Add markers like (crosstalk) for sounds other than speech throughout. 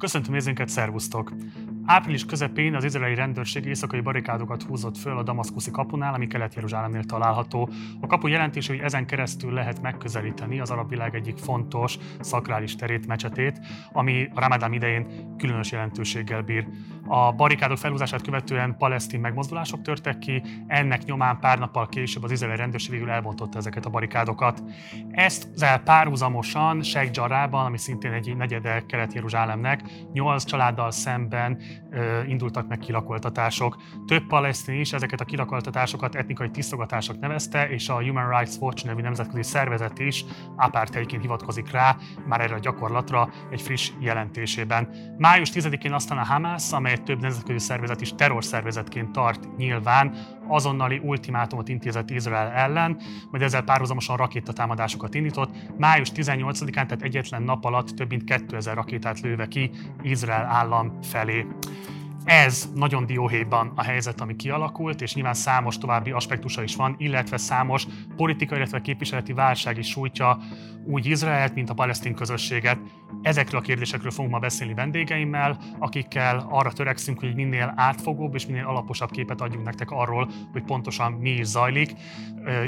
Köszöntöm nézőinket, szervusztok! Április közepén az izraeli rendőrség éjszakai barikádokat húzott föl a damaszkuszi kapunál, ami Kelet-Jeruzsálemnél található. A kapu jelentése, hogy ezen keresztül lehet megközelíteni az arab világ egyik fontos szakrális terét, mecsetét, ami a Ramadán idején különös jelentőséggel bír. A barikádok felhúzását követően palesztin megmozdulások törtek ki, ennek nyomán pár nappal később az izraeli rendőrség végül elbontotta ezeket a barikádokat. Ezt párhuzamosan Sheikh Jarrahban, ami szintén egy negyede Kelet-Jeruzsálemnek, nyolc családdal szemben indultak meg kilakoltatások. Több palesztin is ezeket a kilakoltatásokat etnikai tisztogatások nevezte, és a Human Rights Watch nevű nemzetközi szervezet is apartheidként hivatkozik rá, már erre a gyakorlatra egy friss jelentésében. Május 10-én aztán a Hamas, amely több nemzetközi szervezet is terrorszervezetként tart nyilván, azonnali ultimátumot intézett Izrael ellen, majd ezzel párhuzamosan rakétatámadásokat indított. Május 18-án, tehát egyetlen nap alatt több mint 2000 rakétát lőve ki Izrael állam felé. Ez nagyon dióhéjban a helyzet, ami kialakult, és nyilván számos további aspektusa is van, illetve számos politikai, illetve képviseleti válság is sújtja úgy Izraelt, mint a palesztin közösséget. Ezekről a kérdésekről fogunk ma beszélni vendégeimmel, akikkel arra törekszünk, hogy minél átfogóbb és minél alaposabb képet adjunk nektek arról, hogy pontosan mi is zajlik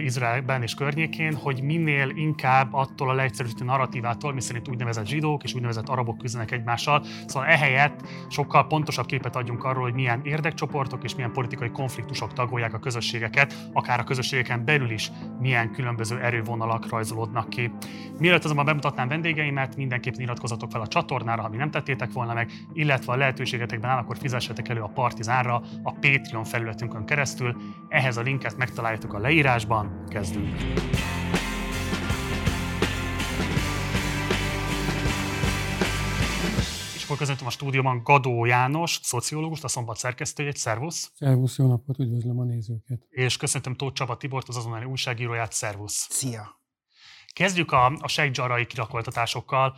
Izraelben és környékén, hogy minél inkább attól a leegyszerűsítő narratívától, miszerint úgynevezett zsidók és úgynevezett arabok küzdenek egymással. Szóval ehelyett sokkal pontosabb képet adjunk arról, hogy milyen érdekcsoportok és milyen politikai konfliktusok tagolják a közösségeket, akár a közösségeken belül is milyen különböző erővonalak rajzolódnak ki. Mielőtt azonban bemutatnám vendégeimet, mindenképp iratkozatok fel a csatornára, ha mi nem tettétek volna meg, illetve a lehetőségetekben áll, akkor fizessetek elő a Partizánra a Patreon felületünkön keresztül. Ehhez a linket megtaláljátok a leírásban. Kezdünk! Akkor köszöntöm a stúdióban Gadó János, szociológust, a Szombat szerkesztőjét. Szervusz! Szervusz, jó napot, üdvözlöm a nézőket! És köszöntöm Tóth Csaba Tibort, az azonnali újságíróját. Szervusz! Szia! Kezdjük a, a sejtjarai kirakoltatásokkal.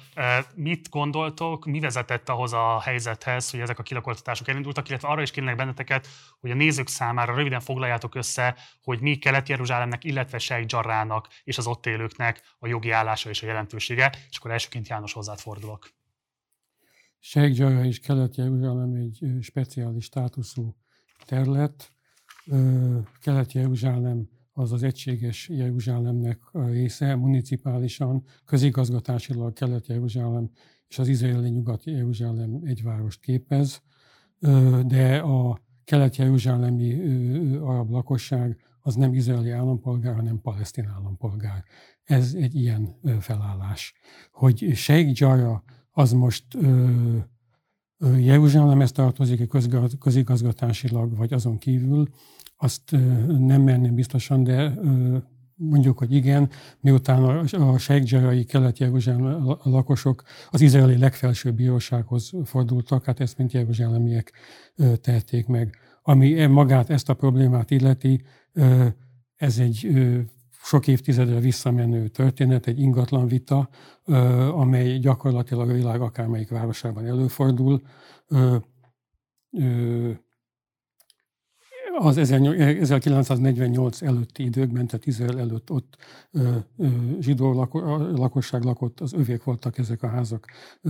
Mit gondoltok, mi vezetett ahhoz a helyzethez, hogy ezek a kirakoltatások elindultak, illetve arra is kérnek benneteket, hogy a nézők számára röviden foglaljátok össze, hogy mi Kelet-Jeruzsálemnek, illetve Sejtjarrának és az ott élőknek a jogi állása és a jelentősége, és akkor elsőként János hozzád fordulok. Sejtjarra és Kelet-Jeruzsálem egy speciális státuszú terület. Kelet-Jeruzsálem az az egységes Jeruzsálemnek a része, municipálisan, közigazgatásilag Kelet-Jeruzsálem és az izraeli Nyugat-Jeruzsálem egy várost képez, de a kelet-jeruzsálemi arab lakosság az nem izraeli állampolgár, hanem palesztin állampolgár. Ez egy ilyen felállás. Hogy Sheikh Jarrah az most Jeruzsálemhez tartozik közigazgatásilag, vagy azon kívül, azt nem merném biztosan, de mondjuk, hogy igen, miután a Sejkdzserai kelet-jeruzsálemi lakosok az izraeli legfelsőbb bírósághoz fordultak, hát ezt mint jeruzsálemiek tették meg. Ami magát ezt a problémát illeti, ez egy sok évtizedre visszamenő történet, egy ingatlan vita, amely gyakorlatilag a világ akármelyik városában előfordul az 1948 előtti időkben, tehát Izrael előtt ott zsidó lakosság lakott, az övék voltak ezek a házak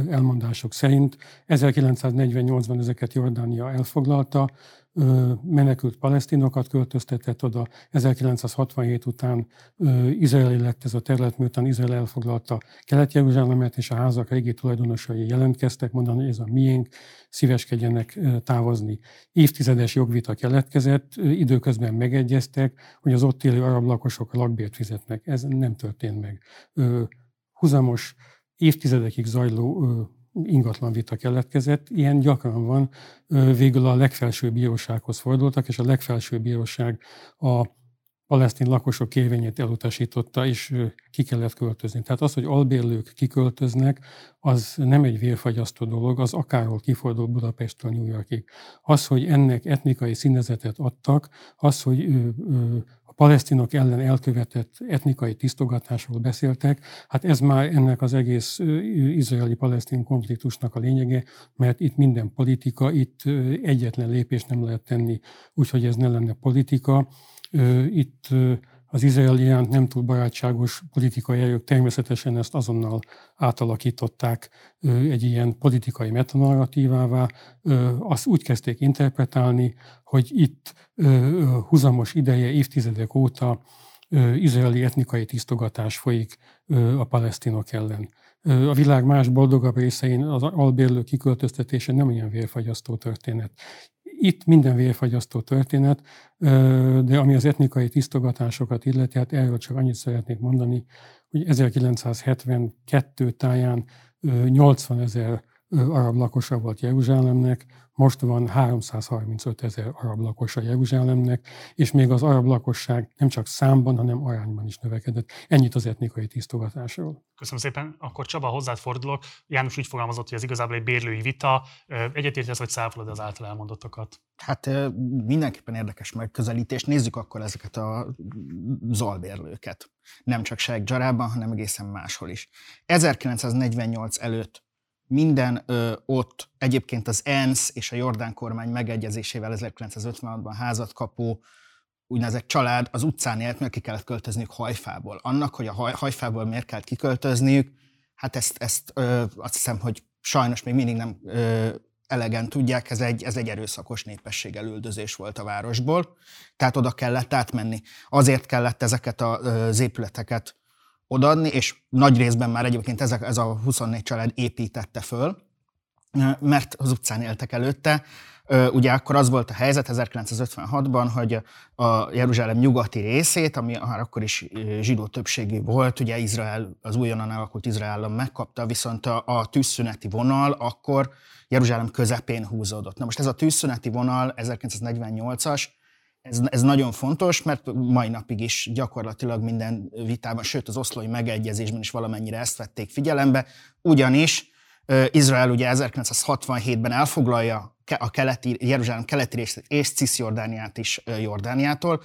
elmondások szerint. 1948-ban ezeket Jordánia elfoglalta, menekült palesztinokat költöztetett oda. 1967 után izraeli lett ez a terület, miután Izrael elfoglalta Kelet-Jeruzsálemet, és a házak régi tulajdonosai jelentkeztek, mondani, hogy ez a miénk, szíveskedjenek távozni. Évtizedes jogvita keletkezett, időközben megegyeztek, hogy az ott élő arab lakosok lakbért fizetnek. Ez nem történt meg. Huzamos, évtizedekig zajló ingatlan vita keletkezett. Ilyen gyakran van. Végül a legfelsőbb bírósághoz fordultak, és a legfelsőbb bíróság a palesztin lakosok kérvényét elutasította, és ki kellett költözni. Tehát az, hogy albérlők kiköltöznek, az nem egy vérfagyasztó dolog, az akárhol kifordul Budapestről New Yorkig. Az, hogy ennek etnikai színezetet adtak, az, hogy palesztinok ellen elkövetett etnikai tisztogatásról beszéltek, hát ez már ennek az egész izraeli-palesztin konfliktusnak a lényege, mert itt minden politika, itt egyetlen lépést nem lehet tenni, úgyhogy ez ne lenne politika. Itt az izraeli iránt nem túl barátságos politikai erők természetesen ezt azonnal átalakították egy ilyen politikai metanarratívává. Azt úgy kezdték interpretálni, hogy itt huzamos ideje, évtizedek óta izraeli etnikai tisztogatás folyik a palesztinok ellen. A világ más boldogabb részein az albérlő kiköltöztetése nem ilyen vérfagyasztó történet. Itt minden vérfagyasztó történet, de ami az etnikai tisztogatásokat illeti, hát erről csak annyit szeretnék mondani, hogy 1972 táján 80 ezer arab lakosa volt Jeruzsálemnek, most van 335 ezer arab lakosa Jeruzsálemnek, és még az arab lakosság nem csak számban, hanem arányban is növekedett. Ennyit az etnikai tisztogatásról. Köszönöm szépen. Akkor Csaba, hozzád fordulok. János úgy fogalmazott, hogy ez igazából egy bérlői vita. Egyetértesz, vagy száfolod az által elmondottakat? Hát mindenképpen érdekes megközelítés. Nézzük akkor ezeket a zalbérlőket. Nem csak Sheikh Jarában, hanem egészen máshol is. 1948 előtt minden ö, ott egyébként az ENSZ és a Jordán kormány megegyezésével 1956-ban házat kapó úgynevezett család az utcán élt, mert ki kellett költözniük hajfából. Annak, hogy a haj, hajfából miért kellett kiköltözniük, hát ezt, ezt ö, azt hiszem, hogy sajnos még mindig nem ö, elegen tudják, ez egy, ez egy erőszakos népesség elüldözés volt a városból, tehát oda kellett átmenni. Azért kellett ezeket az épületeket odaadni, és nagy részben már egyébként ezek, ez a 24 család építette föl, mert az utcán éltek előtte. Ugye akkor az volt a helyzet 1956-ban, hogy a Jeruzsálem nyugati részét, ami akkor is zsidó többségű volt, ugye Izrael, az újonnan alakult Izrael megkapta, viszont a, a tűzszüneti vonal akkor Jeruzsálem közepén húzódott. Na most ez a tűzszüneti vonal 1948-as, ez, ez nagyon fontos, mert mai napig is gyakorlatilag minden vitában, sőt az oszlói megegyezésben is valamennyire ezt vették figyelembe, ugyanis Izrael ugye 1967-ben elfoglalja a keleti, Jeruzsálem keleti részét és Cisjordániát is Jordániától,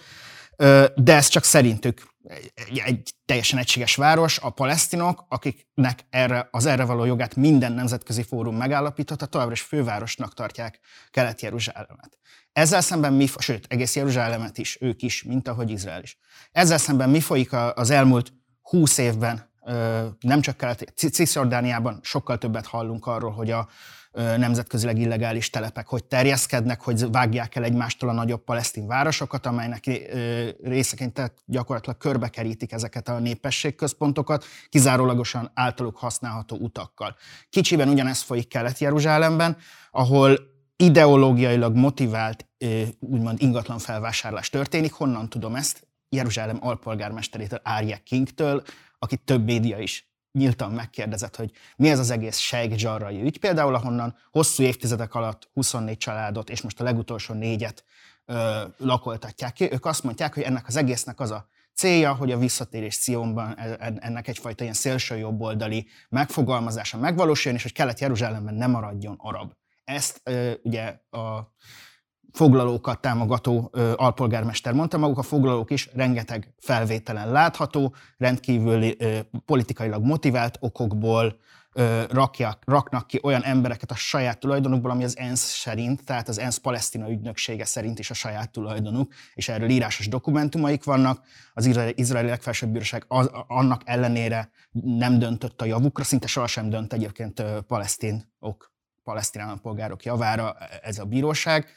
de ez csak szerintük egy, egy teljesen egységes város, a palesztinok, akiknek erre, az erre való jogát minden nemzetközi fórum megállapította, továbbra is fővárosnak tartják Kelet-Jeruzsálemet. Ezzel szemben mi, sőt, egész Jeruzsálemet is, ők is, mint ahogy Izrael is. Ezzel szemben mi folyik az elmúlt húsz évben, nem csak kelet, Cisjordániában sokkal többet hallunk arról, hogy a nemzetközileg illegális telepek hogy terjeszkednek, hogy vágják el egymástól a nagyobb palesztin városokat, amelynek részeként tehát gyakorlatilag körbekerítik ezeket a népességközpontokat, kizárólagosan általuk használható utakkal. Kicsiben ugyanezt folyik Kelet-Jeruzsálemben, ahol ideológiailag motivált, úgymond ingatlan felvásárlás történik. Honnan tudom ezt? Jeruzsálem alpolgármesterétől, Árjek Kingtől, aki több média is nyíltan megkérdezett, hogy mi ez az egész Sheikh Jarrai ügy, például ahonnan hosszú évtizedek alatt 24 családot, és most a legutolsó négyet ö, lakoltatják ki. Ők azt mondják, hogy ennek az egésznek az a célja, hogy a visszatérés Sionban e, ennek egyfajta ilyen szélső jobboldali megfogalmazása megvalósuljon, és hogy Kelet-Jeruzsálemben ne maradjon arab. Ezt ö, ugye a foglalókat támogató ö, alpolgármester mondta, maguk a foglalók is rengeteg felvételen látható, rendkívül ö, politikailag motivált okokból ö, rakják, raknak ki olyan embereket a saját tulajdonukból, ami az ENSZ szerint, tehát az ENSZ palesztina ügynöksége szerint is a saját tulajdonuk, és erről írásos dokumentumaik vannak. Az izraeli legfelsőbb bíróság az, annak ellenére nem döntött a javukra, szinte sohasem dönt egyébként palesztinok palesztin állampolgárok javára ez a bíróság,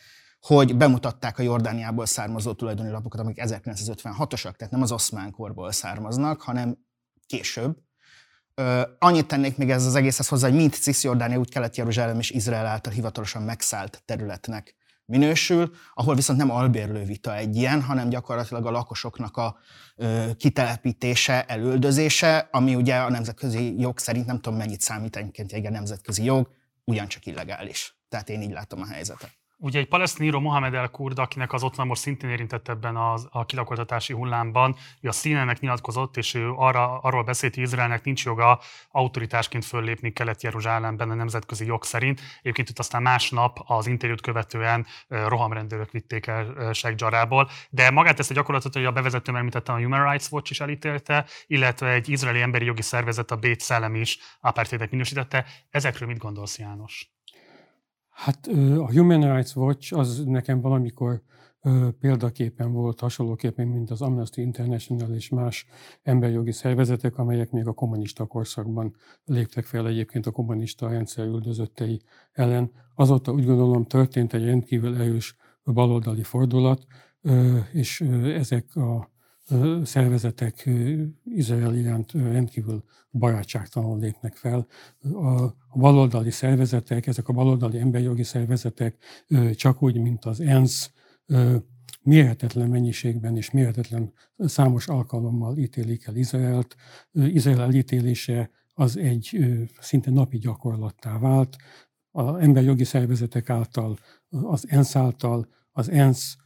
hogy bemutatták a Jordániából származó tulajdoni lapokat, amik 1956-osak, tehát nem az oszmán korból származnak, hanem később. Annyit tennék még ez az egészhez hozzá, hogy mind Cisjordánia, úgy Kelet-Jeruzsálem és Izrael által hivatalosan megszállt területnek minősül, ahol viszont nem albérlő vita egy ilyen, hanem gyakorlatilag a lakosoknak a ö, kitelepítése, elüldözése, ami ugye a nemzetközi jog szerint nem tudom mennyit számít egyébként egy nemzetközi jog, ugyancsak illegális. Tehát én így látom a helyzetet. Ugye egy palesztin író Mohamed El Kurd, akinek az ott most szintén érintett ebben a, a kilakoltatási hullámban, ő a színenek nyilatkozott, és ő arra, arról beszélt, hogy Izraelnek nincs joga autoritásként föllépni Kelet-Jeruzsálemben a nemzetközi jog szerint. Egyébként itt aztán másnap az interjút követően rohamrendőrök vitték el Sheikh Jarrából, de magát ezt a gyakorlatot, hogy a bevezetőben említettem, a Human Rights Watch is elítélte, illetve egy izraeli emberi jogi szervezet, a Bét Szellem is apartheidnek minősítette. Ezekről mit gondolsz, János? Hát a Human Rights Watch az nekem valamikor példaképpen volt, hasonlóképpen, mint az Amnesty International és más emberjogi szervezetek, amelyek még a kommunista korszakban léptek fel egyébként a kommunista rendszer üldözöttei ellen. Azóta úgy gondolom történt egy rendkívül erős baloldali fordulat, és ezek a szervezetek Izrael iránt rendkívül barátságtalanul lépnek fel. A baloldali szervezetek, ezek a baloldali emberjogi szervezetek csak úgy, mint az ENSZ, mérhetetlen mennyiségben és mérhetetlen számos alkalommal ítélik el Izraelt. Izrael elítélése az egy szinte napi gyakorlattá vált. Az emberjogi szervezetek által, az ENSZ által, az ENSZ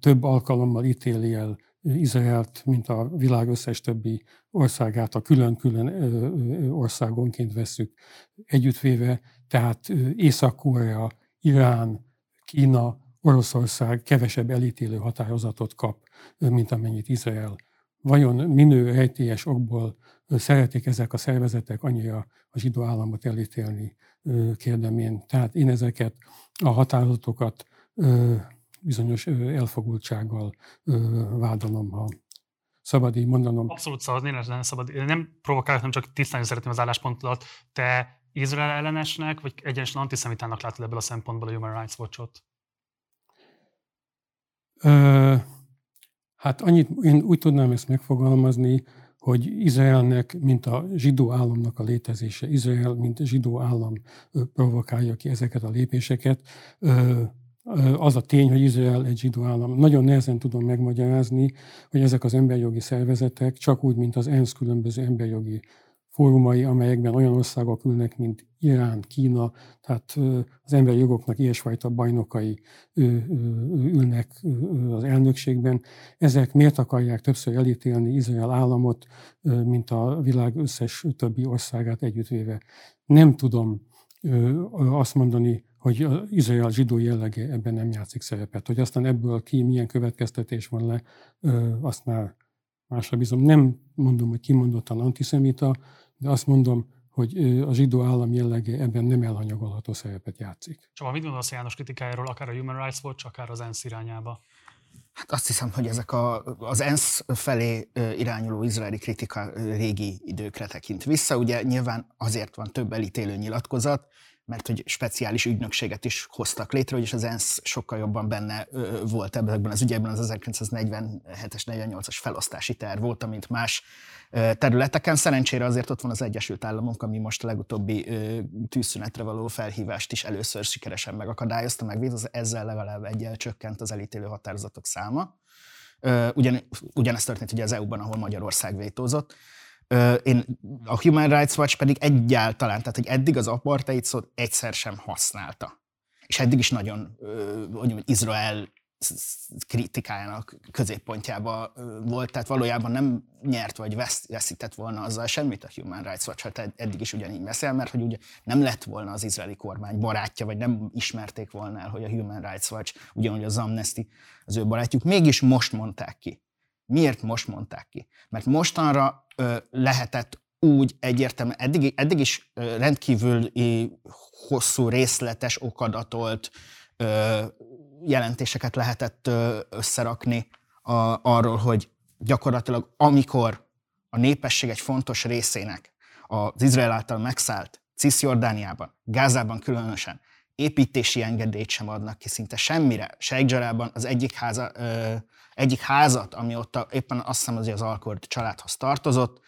több alkalommal ítéli el Izraelt, mint a világ összes többi országát, a külön-külön országonként veszük együttvéve, tehát Észak-Korea, Irán, Kína, Oroszország kevesebb elítélő határozatot kap, mint amennyit Izrael. Vajon minő rejtélyes okból szeretik ezek a szervezetek annyira a zsidó államot elítélni, kérdem én. Tehát én ezeket a határozatokat bizonyos elfogultsággal vádolom, ha szabad így mondanom. Abszolút szabad, én nem szabad. Én nem provokálok, nem csak tisztán szeretném az álláspontodat. Te Izrael ellenesnek, vagy egyenesen antiszemitának látod ebből a szempontból a Human Rights Watch-ot? hát annyit én úgy tudnám ezt megfogalmazni, hogy Izraelnek, mint a zsidó államnak a létezése, Izrael, mint zsidó állam provokálja ki ezeket a lépéseket. Az a tény, hogy Izrael egy zsidó állam. Nagyon nehezen tudom megmagyarázni, hogy ezek az emberjogi szervezetek, csak úgy, mint az ENSZ különböző emberjogi fórumai, amelyekben olyan országok ülnek, mint Irán, Kína, tehát az emberi jogoknak ilyesfajta bajnokai ülnek az elnökségben. Ezek miért akarják többször elítélni Izrael államot, mint a világ összes többi országát együttvéve? Nem tudom azt mondani, hogy az Izrael zsidó jellege ebben nem játszik szerepet. Hogy aztán ebből ki milyen következtetés van le, azt már másra bízom. Nem mondom, hogy kimondottan antiszemita, de azt mondom, hogy a zsidó állam jellege ebben nem elhanyagolható szerepet játszik. Csaba, mit gondolsz János kritikájáról, akár a Human Rights Watch, akár az ENSZ irányába? Hát azt hiszem, hogy ezek a, az ENSZ felé irányuló izraeli kritika régi időkre tekint vissza. Ugye nyilván azért van több elítélő nyilatkozat, mert hogy speciális ügynökséget is hoztak létre, és az ENSZ sokkal jobban benne volt ebben az ügyekben, az 1947-es, 48-as felosztási terv volt, mint más területeken. Szerencsére azért ott van az Egyesült Államok, ami most a legutóbbi tűzszünetre való felhívást is először sikeresen megakadályozta, meg ezzel legalább egyel csökkent az elítélő határozatok száma. Ugyan, ugyanezt történt ugye az EU-ban, ahol Magyarország vétózott. Én, a Human Rights Watch pedig egyáltalán, tehát hogy eddig az apartheid szót egyszer sem használta. És eddig is nagyon, hogy mondjam, Izrael kritikájának középpontjába volt, tehát valójában nem nyert vagy veszített volna azzal semmit a Human Rights Watch, hát eddig is ugyanígy beszél, mert hogy ugye nem lett volna az izraeli kormány barátja, vagy nem ismerték volna el, hogy a Human Rights Watch, ugyanúgy az Amnesty az ő barátjuk, mégis most mondták ki. Miért most mondták ki? Mert mostanra lehetett úgy egyértelműen, eddig, eddig is rendkívül hosszú, részletes, okadatolt jelentéseket lehetett összerakni a, arról, hogy gyakorlatilag amikor a népesség egy fontos részének az Izrael által megszállt Cisjordániában, Gázában különösen építési engedélyt sem adnak ki szinte semmire. Sejkzsarában az egyik, háza, egyik házat, ami ott a, éppen azt hiszem, hogy az Alkord családhoz tartozott,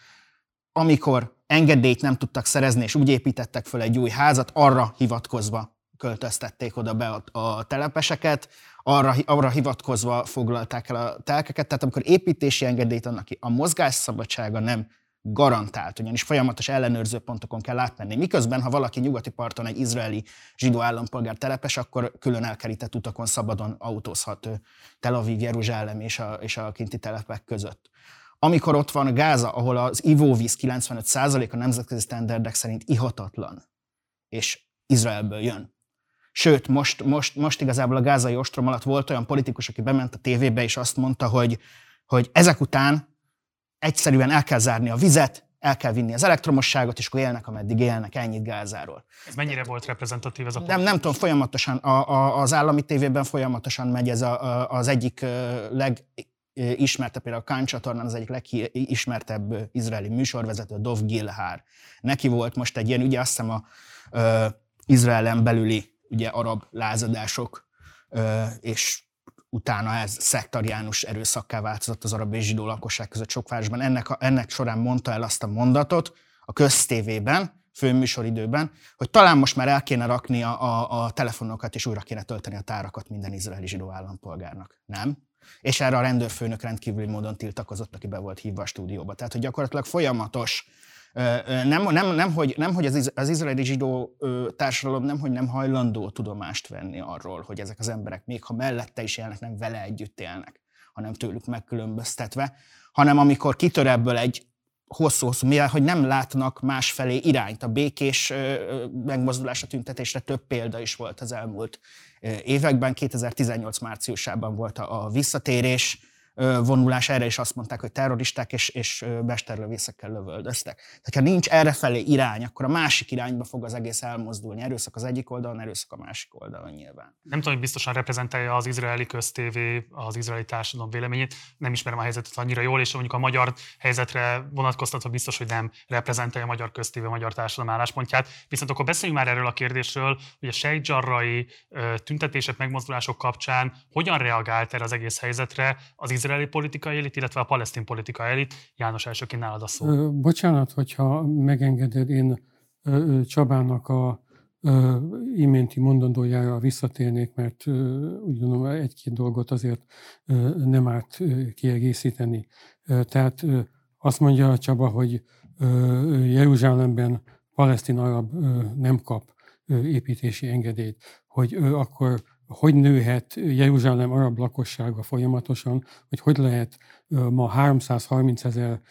amikor engedélyt nem tudtak szerezni, és úgy építettek föl egy új házat, arra hivatkozva költöztették oda be a, a telepeseket, arra, arra hivatkozva foglalták el a telkeket, tehát amikor építési engedélyt adnak ki, a mozgásszabadsága nem garantált, ugyanis folyamatos ellenőrző pontokon kell átmenni. Miközben, ha valaki nyugati parton egy izraeli zsidó állampolgár telepes, akkor külön elkerített utakon szabadon autózhat Tel Aviv, Jeruzsálem és a, és a kinti telepek között. Amikor ott van Gáza, ahol az ivóvíz 95% a nemzetközi standardek szerint ihatatlan, és Izraelből jön. Sőt, most, most, most igazából a gázai ostrom alatt volt olyan politikus, aki bement a tévébe, és azt mondta, hogy, hogy ezek után egyszerűen el kell zárni a vizet, el kell vinni az elektromosságot, és akkor élnek, ameddig élnek, ennyit gázáról. Ez mennyire volt reprezentatív ez a Nem, nem tudom, folyamatosan a, a, az állami tévében folyamatosan megy ez a, a, az egyik legismertebb, például a Kán csatornán az egyik legismertebb izraeli műsorvezető, Dov Gilhár. Neki volt most egy ilyen, ugye azt hiszem a ö, Izraelen belüli ugye, arab lázadások, ö, és utána ez szektariánus erőszakká változott az arab és zsidó lakosság között sok városban. Ennek, a, ennek során mondta el azt a mondatot a köztévében, főműsoridőben, hogy talán most már el kéne rakni a, a, a telefonokat, és újra kéne tölteni a tárakat minden izraeli zsidó állampolgárnak. Nem? És erre a rendőrfőnök rendkívüli módon tiltakozott, aki be volt hívva a stúdióba. Tehát, hogy gyakorlatilag folyamatos nem, nem, nem, hogy, nem, hogy az, az izraeli zsidó társadalom nem, hogy nem hajlandó tudomást venni arról, hogy ezek az emberek, még ha mellette is élnek, nem vele együtt élnek, hanem tőlük megkülönböztetve, hanem amikor kitör ebből egy hosszú-hosszú, mivel hogy nem látnak másfelé irányt. A békés megmozdulásra tüntetésre több példa is volt az elmúlt években. 2018 márciusában volt a visszatérés, vonulás, erre is azt mondták, hogy terroristák és, és besterlövészekkel lövöldöztek. Tehát ha nincs errefelé irány, akkor a másik irányba fog az egész elmozdulni. Erőszak az egyik oldalon, erőszak a másik oldalon nyilván. Nem tudom, hogy biztosan reprezentálja az izraeli köztévé az izraeli társadalom véleményét. Nem ismerem a helyzetet annyira jól, és mondjuk a magyar helyzetre vonatkoztatva biztos, hogy nem reprezentálja a magyar köztévé, a magyar társadalom álláspontját. Viszont akkor beszéljünk már erről a kérdésről, hogy a sejtdzsarrai tüntetések, megmozdulások kapcsán hogyan reagált erre az egész helyzetre az izraeli politikai elit, illetve a palesztin politikai elit. János, elsőként nálad a szó. Bocsánat, hogyha megengeded, én Csabának a iménti mondandójára visszatérnék, mert úgy gondolom egy-két dolgot azért nem árt kiegészíteni. Tehát azt mondja Csaba, hogy Jeruzsálemben palesztin arab nem kap építési engedélyt, hogy akkor hogy nőhet Jeruzsálem arab lakossága folyamatosan, hogy hogy lehet ma 330 ezer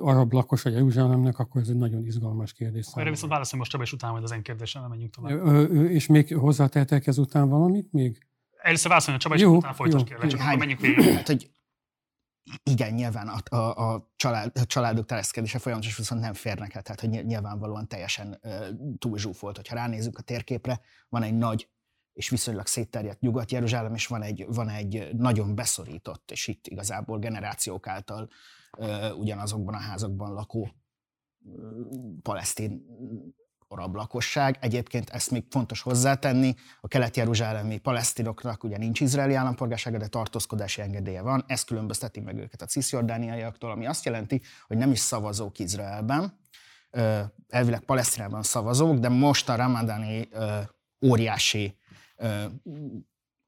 arab lakos a Jeruzsálemnek, akkor ez egy nagyon izgalmas kérdés. Erre viszont válaszolom most Csaba, és utána majd az én kérdésem, menjünk tovább. És még hozzátehetek ezután valamit még? Először válaszolni a Csaba, és jó, utána folytasd kérlek, csak akkor menjünk végig. Hát, hogy igen, nyilván a, a, a, család, a családok terjeszkedése folyamatos, viszont nem férnek el, tehát hogy nyilvánvalóan teljesen túl zsúfolt. Hogyha ránézünk a térképre, van egy nagy és viszonylag szétterjedt Nyugat-Jeruzsálem, és van egy, van egy nagyon beszorított, és itt igazából generációk által uh, ugyanazokban a házakban lakó uh, palesztin arab lakosság. Egyébként ezt még fontos hozzátenni, a kelet-jeruzsálemi palesztinoknak ugye nincs izraeli állampolgársága, de tartózkodási engedélye van, ez különbözteti meg őket a cisjordániaiaktól, ami azt jelenti, hogy nem is szavazók Izraelben, elvileg Palesztinában szavazók, de most a ramadáni óriási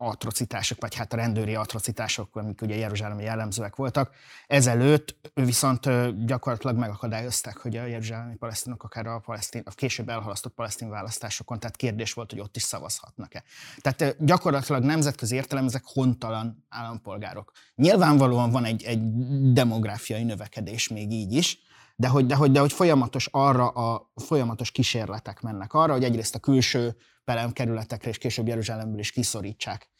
atrocitások, vagy hát a rendőri atrocitások, amik ugye Jeruzsálemi jellemzőek voltak. Ezelőtt viszont gyakorlatilag megakadályozták, hogy a jeruzsálemi palesztinok akár a, palesztin, a később elhalasztott palesztin választásokon, tehát kérdés volt, hogy ott is szavazhatnak-e. Tehát gyakorlatilag nemzetközi értelem ezek hontalan állampolgárok. Nyilvánvalóan van egy, egy demográfiai növekedés még így is, de hogy, de, hogy, de hogy folyamatos arra a folyamatos kísérletek mennek arra, hogy egyrészt a külső peremkerületekre és később Jeruzsálemből is kiszorítsák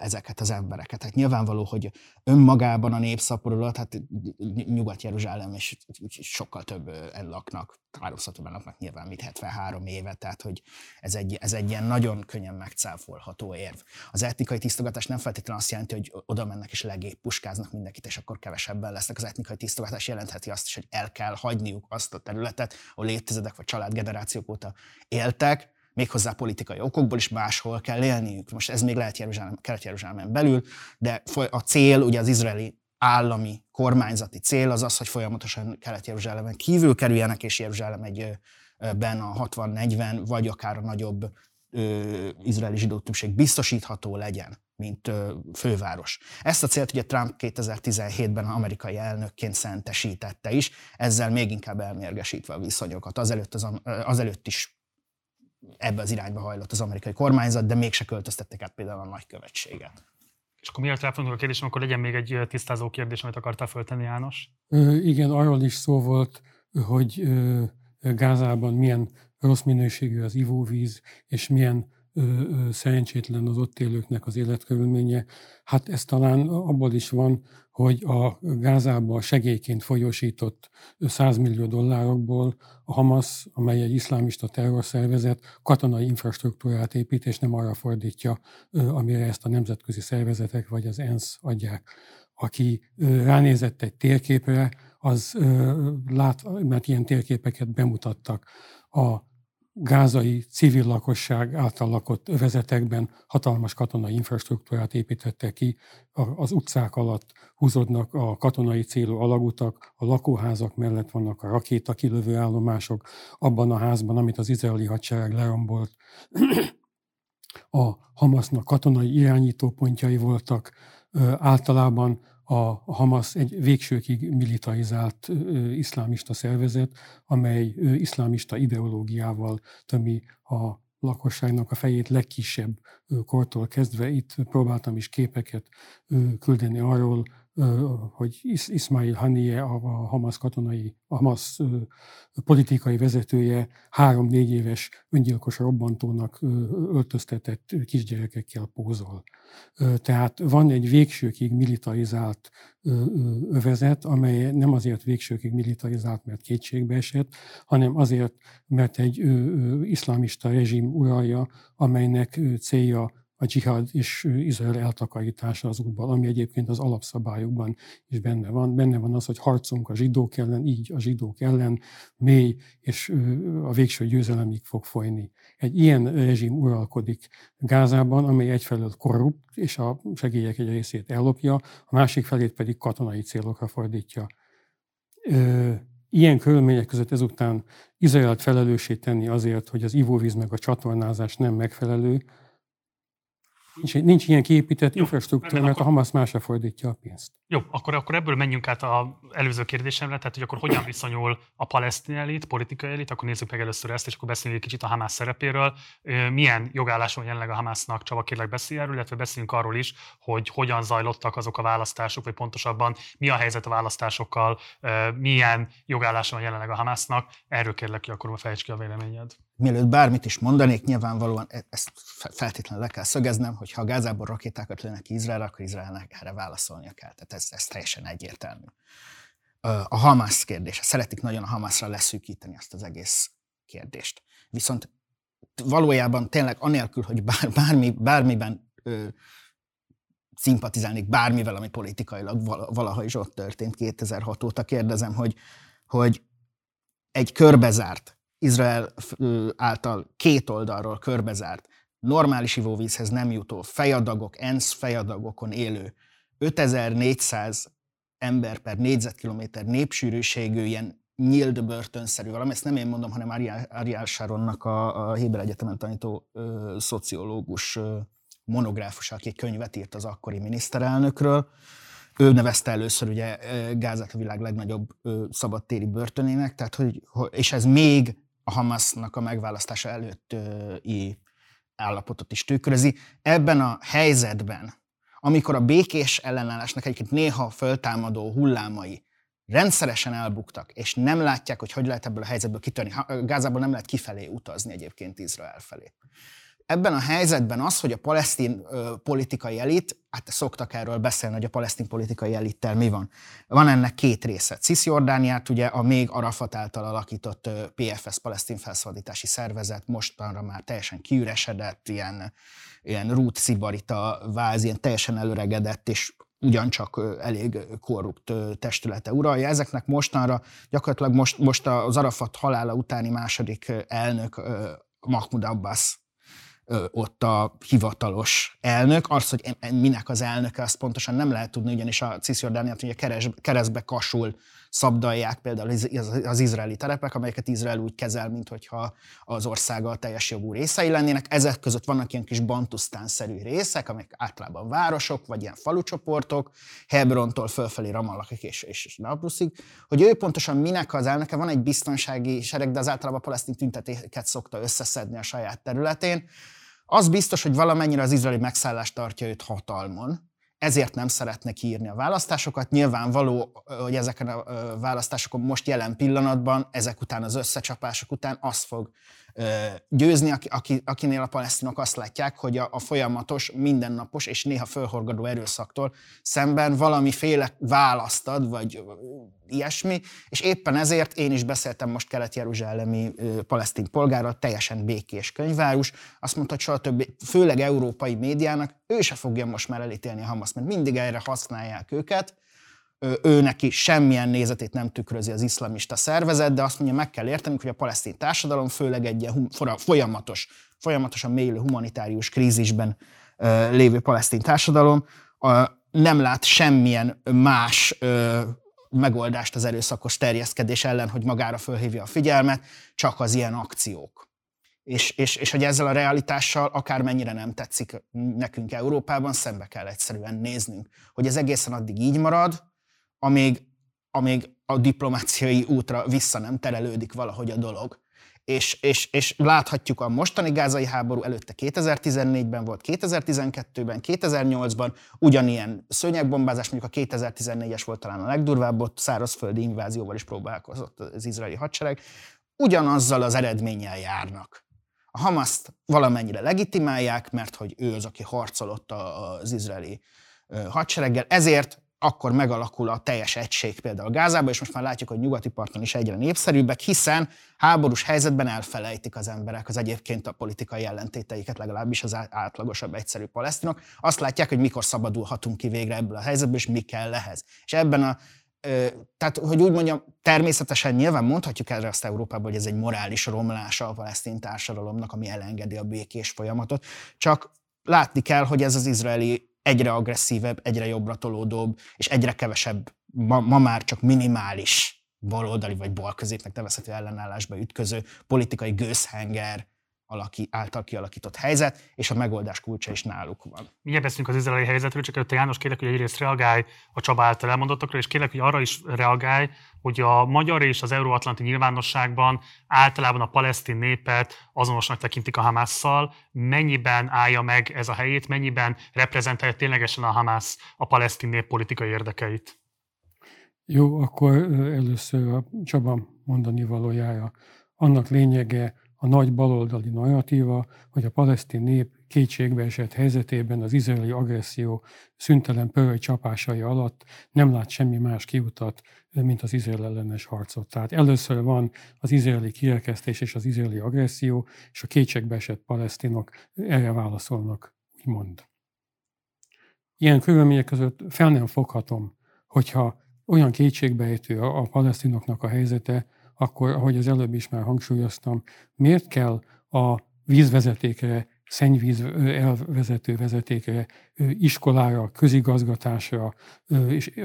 ezeket az embereket. Hát nyilvánvaló, hogy önmagában a népszaporulat, hát Nyugat-Jeruzsálem és sokkal több laknak, háromszor többen laknak nyilván, mint 73 éve, tehát hogy ez egy, ez egy ilyen nagyon könnyen megcáfolható érv. Az etnikai tisztogatás nem feltétlenül azt jelenti, hogy oda mennek és legép puskáznak mindenkit, és akkor kevesebben lesznek. Az etnikai tisztogatás jelentheti azt is, hogy el kell hagyniuk azt a területet, ahol évtizedek vagy családgenerációk óta éltek, méghozzá politikai okokból is máshol kell élniük. Most ez még lehet Jeruzsálem, Kelet-Jeruzsálemen belül, de a cél, ugye az izraeli állami kormányzati cél az az, hogy folyamatosan Kelet-Jeruzsálemen kívül kerüljenek, és Jeruzsálem egyben a 60-40, vagy akár a nagyobb ö, izraeli zsidó többség biztosítható legyen, mint ö, főváros. Ezt a célt ugye Trump 2017-ben amerikai elnökként szentesítette is, ezzel még inkább elmérgesítve a viszonyokat. Azelőtt, az, azelőtt is ebbe az irányba hajlott az amerikai kormányzat, de mégse költöztették át például a nagykövetséget. És akkor miért elfogunk a kérdésem, akkor legyen még egy tisztázó kérdés, amit akartál föltenni, János? Ö, igen, arról is szó volt, hogy ö, Gázában milyen rossz minőségű az ivóvíz, és milyen szerencsétlen az ott élőknek az életkörülménye. Hát ez talán abból is van, hogy a Gázába segélyként folyosított 100 millió dollárokból a Hamas, amely egy iszlámista terrorszervezet, katonai infrastruktúrát épít, és nem arra fordítja, amire ezt a nemzetközi szervezetek vagy az ENSZ adják. Aki ránézett egy térképre, az lát, mert ilyen térképeket bemutattak a gázai civil lakosság által lakott övezetekben hatalmas katonai infrastruktúrát építettek ki, az utcák alatt húzódnak a katonai célú alagutak, a lakóházak mellett vannak a rakéta kilövő állomások, abban a házban, amit az izraeli hadsereg lerombolt, (clears throat) a Hamasnak katonai irányítópontjai voltak, általában a Hamas egy végsőkig militarizált iszlámista szervezet, amely iszlámista ideológiával tömi a lakosságnak a fejét legkisebb kortól kezdve. Itt próbáltam is képeket küldeni arról, hogy Ismail Haniyeh, a Hamas katonai, a Hamas politikai vezetője három-négy éves öngyilkos robbantónak öltöztetett kisgyerekekkel pózol. Tehát van egy végsőkig militarizált övezet, amely nem azért végsőkig militarizált, mert kétségbe esett, hanem azért, mert egy iszlámista rezsim uralja, amelynek célja a dzsihad és Izrael eltakarítása az útból, ami egyébként az alapszabályokban is benne van. Benne van az, hogy harcunk a zsidók ellen, így a zsidók ellen mély, és a végső győzelemig fog folyni. Egy ilyen rezsim uralkodik Gázában, amely egyfelől korrupt, és a segélyek egy részét ellopja, a másik felét pedig katonai célokra fordítja. Ilyen körülmények között ezután Izraelt felelőssé tenni azért, hogy az ivóvíz meg a csatornázás nem megfelelő, Nincs, nincs ilyen kiépített infrastruktúra, mert a Hamas másra fordítja a pénzt. Jó, akkor, akkor ebből menjünk át az előző kérdésemre, tehát hogy akkor hogyan viszonyul a palesztin elit, politikai elit, akkor nézzük meg először ezt, és akkor beszéljünk egy kicsit a Hamas szerepéről. Milyen jogálláson jelenleg a Hamasnak, Csaba kérlek beszélj erről, illetve beszéljünk arról is, hogy hogyan zajlottak azok a választások, vagy pontosabban mi a helyzet a választásokkal, milyen jogálláson jelenleg a Hamasnak. Erről kérlek ki, akkor fejtsd ki a véleményed mielőtt bármit is mondanék, nyilvánvalóan e- ezt feltétlenül le kell szögeznem, hogy ha Gázából rakétákat lőnek Izraelre, akkor Izraelnek erre válaszolnia kell. Tehát ez, ez teljesen egyértelmű. A Hamas kérdése. Szeretik nagyon a Hamasra leszűkíteni azt az egész kérdést. Viszont valójában tényleg anélkül, hogy bár, bármi, bármiben ö, szimpatizálnék bármivel, ami politikailag valaha is ott történt 2006 óta, kérdezem, hogy, hogy egy körbezárt Izrael által két oldalról körbezárt, normális ivóvízhez nem jutó fejadagok, ENSZ fejadagokon élő 5400 ember per négyzetkilométer népsűrűségű ilyen nyílt börtönszerű valami, ezt nem én mondom, hanem Ariel Sharonnak a, a Héber Egyetemen tanító ö, szociológus ö, monográfus, aki könyvet írt az akkori miniszterelnökről. Ő nevezte először ugye Gázát a világ legnagyobb ö, szabadtéri börtönének, tehát hogy, és ez még a Hamasnak a megválasztása előtti állapotot is tükrözi. Ebben a helyzetben, amikor a békés ellenállásnak egyébként néha föltámadó hullámai rendszeresen elbuktak, és nem látják, hogy hogy lehet ebből a helyzetből kitörni. Gázából nem lehet kifelé utazni egyébként Izrael felé ebben a helyzetben az, hogy a palesztin ö, politikai elit, hát szoktak erről beszélni, hogy a palesztin politikai elittel mi van. Van ennek két része. Cisjordániát ugye a még Arafat által alakított ö, PFS, palesztin felszabadítási szervezet mostanra már teljesen kiüresedett, ilyen, ilyen rút szibarita váz, ilyen teljesen előregedett, és ugyancsak elég korrupt testülete uralja. Ezeknek mostanra, gyakorlatilag most, most az Arafat halála utáni második elnök Mahmoud Abbas ott a hivatalos elnök. Az, hogy minek az elnöke, azt pontosan nem lehet tudni, ugyanis a Cisjordániát ugye keres, keresztbe kasul szabdalják például az izraeli terepek, amelyeket Izrael úgy kezel, mintha az országa a teljes jogú részei lennének. Ezek között vannak ilyen kis bantusztánszerű részek, amelyek általában városok, vagy ilyen falucsoportok, Hebrontól fölfelé Ramallakig és, és, és Napluszig, hogy ő pontosan minek az elnöke, van egy biztonsági sereg, de az általában palesztin tüntetéket szokta összeszedni a saját területén, az biztos, hogy valamennyire az izraeli megszállás tartja őt hatalmon, ezért nem szeretne kiírni a választásokat. Nyilvánvaló, hogy ezeken a választásokon most jelen pillanatban, ezek után az összecsapások után az fog győzni, aki, akinél a palesztinok azt látják, hogy a, folyamatos, mindennapos és néha fölhorgadó erőszaktól szemben valamiféle választ ad, vagy ilyesmi, és éppen ezért én is beszéltem most kelet-jeruzsálemi palesztin polgárral, teljesen békés könyvárus, azt mondta, hogy soha többé, főleg európai médiának, ő se fogja most már elítélni a Hamas, mert mindig erre használják őket, ő neki semmilyen nézetét nem tükrözi az iszlamista szervezet, de azt mondja, meg kell értenünk, hogy a palesztin társadalom, főleg egy ilyen folyamatos, folyamatosan mélő humanitárius krízisben lévő palesztin társadalom nem lát semmilyen más megoldást az erőszakos terjeszkedés ellen, hogy magára fölhívja a figyelmet, csak az ilyen akciók. És, és, és hogy ezzel a realitással akármennyire nem tetszik nekünk Európában, szembe kell egyszerűen néznünk, hogy ez egészen addig így marad, amíg, amíg a diplomáciai útra vissza nem terelődik valahogy a dolog. És, és, és láthatjuk a mostani gázai háború előtte 2014-ben volt, 2012-ben, 2008-ban ugyanilyen szőnyegbombázás, mondjuk a 2014-es volt talán a legdurvább, ott szárazföldi invázióval is próbálkozott az izraeli hadsereg, ugyanazzal az eredménnyel járnak. A Hamaszt valamennyire legitimálják, mert hogy ő az, aki harcolott az izraeli hadsereggel, ezért akkor megalakul a teljes egység például Gázában, és most már látjuk, hogy nyugati parton is egyre népszerűbbek, hiszen háborús helyzetben elfelejtik az emberek az egyébként a politikai ellentéteiket, legalábbis az átlagosabb, egyszerű palesztinok. Azt látják, hogy mikor szabadulhatunk ki végre ebből a helyzetből, és mi kell ehhez. És ebben a tehát, hogy úgy mondjam, természetesen nyilván mondhatjuk erre azt Európában, hogy ez egy morális romlása a palesztin társadalomnak, ami elengedi a békés folyamatot, csak látni kell, hogy ez az izraeli egyre agresszívebb, egyre jobbra tolódóbb, és egyre kevesebb, ma, ma már csak minimális baloldali vagy balközépnek nevezhető ellenállásba ütköző politikai gőzhenger alaki, által kialakított helyzet, és a megoldás kulcsa is náluk van. Mindjárt beszélünk az izraeli helyzetről, csak előtte János kérlek, hogy egyrészt reagálj a Csaba által elmondottakra, és kérlek, hogy arra is reagálj, hogy a magyar és az euróatlanti nyilvánosságban általában a palesztin népet azonosnak tekintik a Hamásszal. Mennyiben állja meg ez a helyét, mennyiben reprezentálja ténylegesen a Hamász a palesztin nép politikai érdekeit? Jó, akkor először a Csaba mondani valójára. Annak lényege, a nagy baloldali narratíva, hogy a palesztin nép kétségbe esett helyzetében az izraeli agresszió szüntelen pöröly csapásai alatt nem lát semmi más kiutat, mint az izrael ellenes harcot. Tehát először van az izraeli kirekesztés és az izraeli agresszió, és a kétségbe esett palesztinok erre válaszolnak, úgymond. Ilyen körülmények között fel nem foghatom, hogyha olyan kétségbejtő a, a palesztinoknak a helyzete, akkor, ahogy az előbb is már hangsúlyoztam, miért kell a vízvezetékre, szennyvíz elvezető vezetékre, iskolára, közigazgatásra és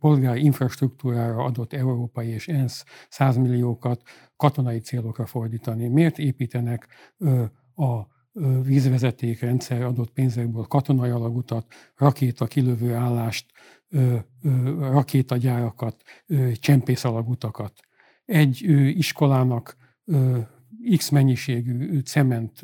polgári infrastruktúrára adott európai és ENSZ százmilliókat katonai célokra fordítani? Miért építenek a vízvezetékrendszer adott pénzekből katonai alagutat, rakéta kilövő állást, rakétagyárakat, csempészalagutakat? egy iskolának X mennyiségű cement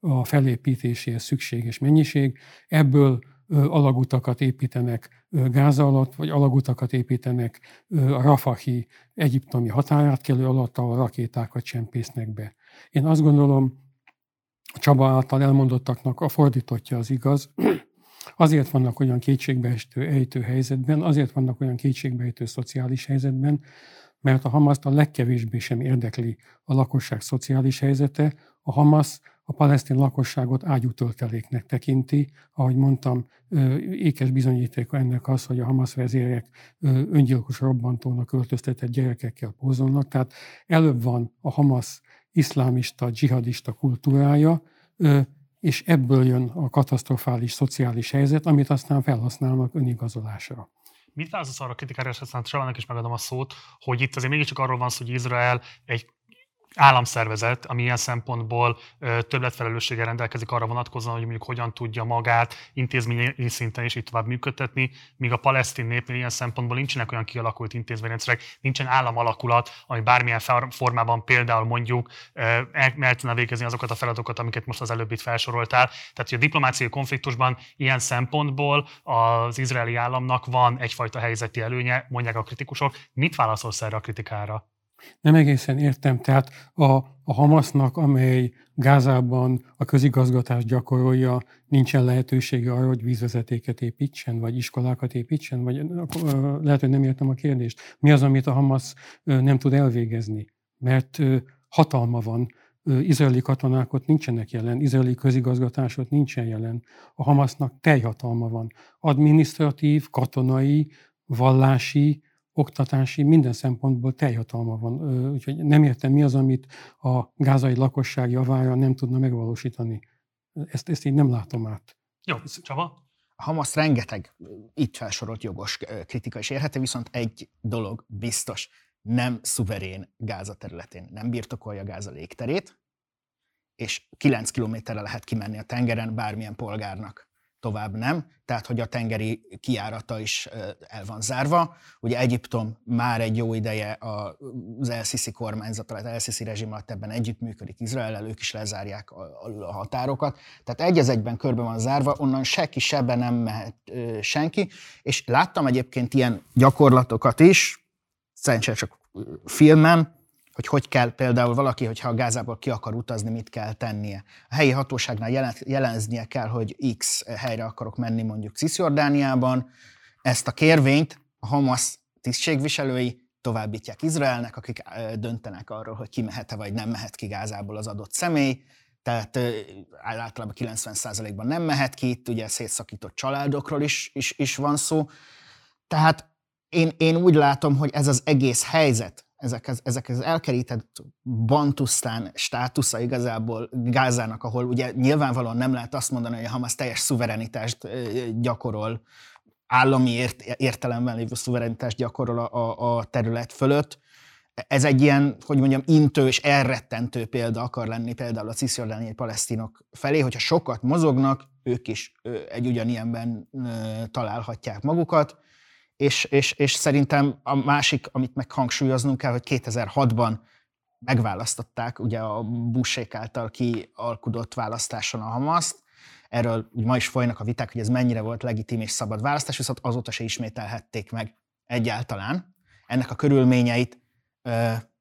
a felépítéséhez szükséges mennyiség, ebből alagutakat építenek Gáza alatt, vagy alagutakat építenek a Rafahi egyiptomi határátkelő alatt, ahol rakétákat csempésznek be. Én azt gondolom, a Csaba által elmondottaknak a fordítottja az igaz. (clears throat) Azért vannak olyan kétségbeestő ejtő helyzetben, azért vannak olyan kétségbeejtő szociális helyzetben, mert a Hamaszt a legkevésbé sem érdekli a lakosság szociális helyzete. A Hamas a palesztin lakosságot ágyútölteléknek tekinti. Ahogy mondtam, ékes bizonyíték ennek az, hogy a Hamas vezérek öngyilkos robbantónak öltöztetett gyerekekkel pózolnak. Tehát előbb van a Hamas iszlámista, dzsihadista kultúrája, és ebből jön a katasztrofális szociális helyzet, amit aztán felhasználnak önigazolásra. Mit válaszolsz arra a kritikára, és aztán Csalának is megadom a szót, hogy itt azért mégiscsak arról van szó, hogy Izrael egy államszervezet, ami ilyen szempontból többletfelelősséggel rendelkezik arra vonatkozóan, hogy mondjuk hogyan tudja magát intézményi szinten is itt tovább működtetni, míg a palesztin népnél ilyen szempontból nincsenek olyan kialakult intézményrendszerek, nincsen államalakulat, ami bármilyen formában például mondjuk el tudna végezni azokat a feladatokat, amiket most az előbb itt felsoroltál. Tehát, hogy a diplomáciai konfliktusban ilyen szempontból az izraeli államnak van egyfajta helyzeti előnye, mondják a kritikusok. Mit válaszolsz erre a kritikára? Nem egészen értem. Tehát a, a Hamasnak, amely Gázában a közigazgatást gyakorolja, nincsen lehetősége arra, hogy vízvezetéket építsen, vagy iskolákat építsen? Vagy lehet, hogy nem értem a kérdést. Mi az, amit a Hamas nem tud elvégezni? Mert hatalma van, izraeli katonák nincsenek jelen, izraeli közigazgatás ott nincsen jelen. A Hamasnak teljhatalma van. Administratív, katonai, vallási, oktatási, minden szempontból teljhatalma van. Úgyhogy nem értem, mi az, amit a gázai lakosság javára nem tudna megvalósítani. Ezt, ezt így nem látom át. Jó, Csaba? A Hamas rengeteg itt felsorolt jogos kritika is érhető, viszont egy dolog biztos, nem szuverén Gáza területén. Nem birtokolja Gáza légterét, és 9 kilométerre lehet kimenni a tengeren bármilyen polgárnak tovább nem, tehát hogy a tengeri kiárata is el van zárva. Ugye Egyiptom már egy jó ideje az El-Sisi kormányzat, az El-Sisi rezsim alatt ebben együttműködik Izrael, ők is lezárják alul a határokat. Tehát egy az egyben körbe van zárva, onnan senki sebe nem mehet senki, és láttam egyébként ilyen gyakorlatokat is, szerencsére csak filmen, hogy hogy kell például valaki, hogyha a Gázából ki akar utazni, mit kell tennie. A helyi hatóságnál jeleznie kell, hogy X helyre akarok menni mondjuk Cisjordániában. Ezt a kérvényt a Hamas tisztségviselői továbbítják Izraelnek, akik döntenek arról, hogy ki mehet-e vagy nem mehet ki Gázából az adott személy. Tehát általában 90%-ban nem mehet ki, itt ugye szétszakított családokról is, is, is van szó. Tehát én, én úgy látom, hogy ez az egész helyzet, ezek az, ezek az elkerített Bantusztán státusza igazából Gázának, ahol ugye nyilvánvalóan nem lehet azt mondani, hogy a Hamas teljes szuverenitást gyakorol, állami ért, értelemben lévő szuverenitást gyakorol a, a, terület fölött. Ez egy ilyen, hogy mondjam, intő és elrettentő példa akar lenni például a cisziordániai palesztinok felé, hogyha sokat mozognak, ők is egy ugyanilyenben találhatják magukat és, és, és szerintem a másik, amit meg hangsúlyoznunk kell, hogy 2006-ban megválasztották ugye a Bussék által kialkudott választáson a Hamaszt, erről úgy ma is folynak a viták, hogy ez mennyire volt legitim és szabad választás, viszont azóta se ismételhették meg egyáltalán. Ennek a körülményeit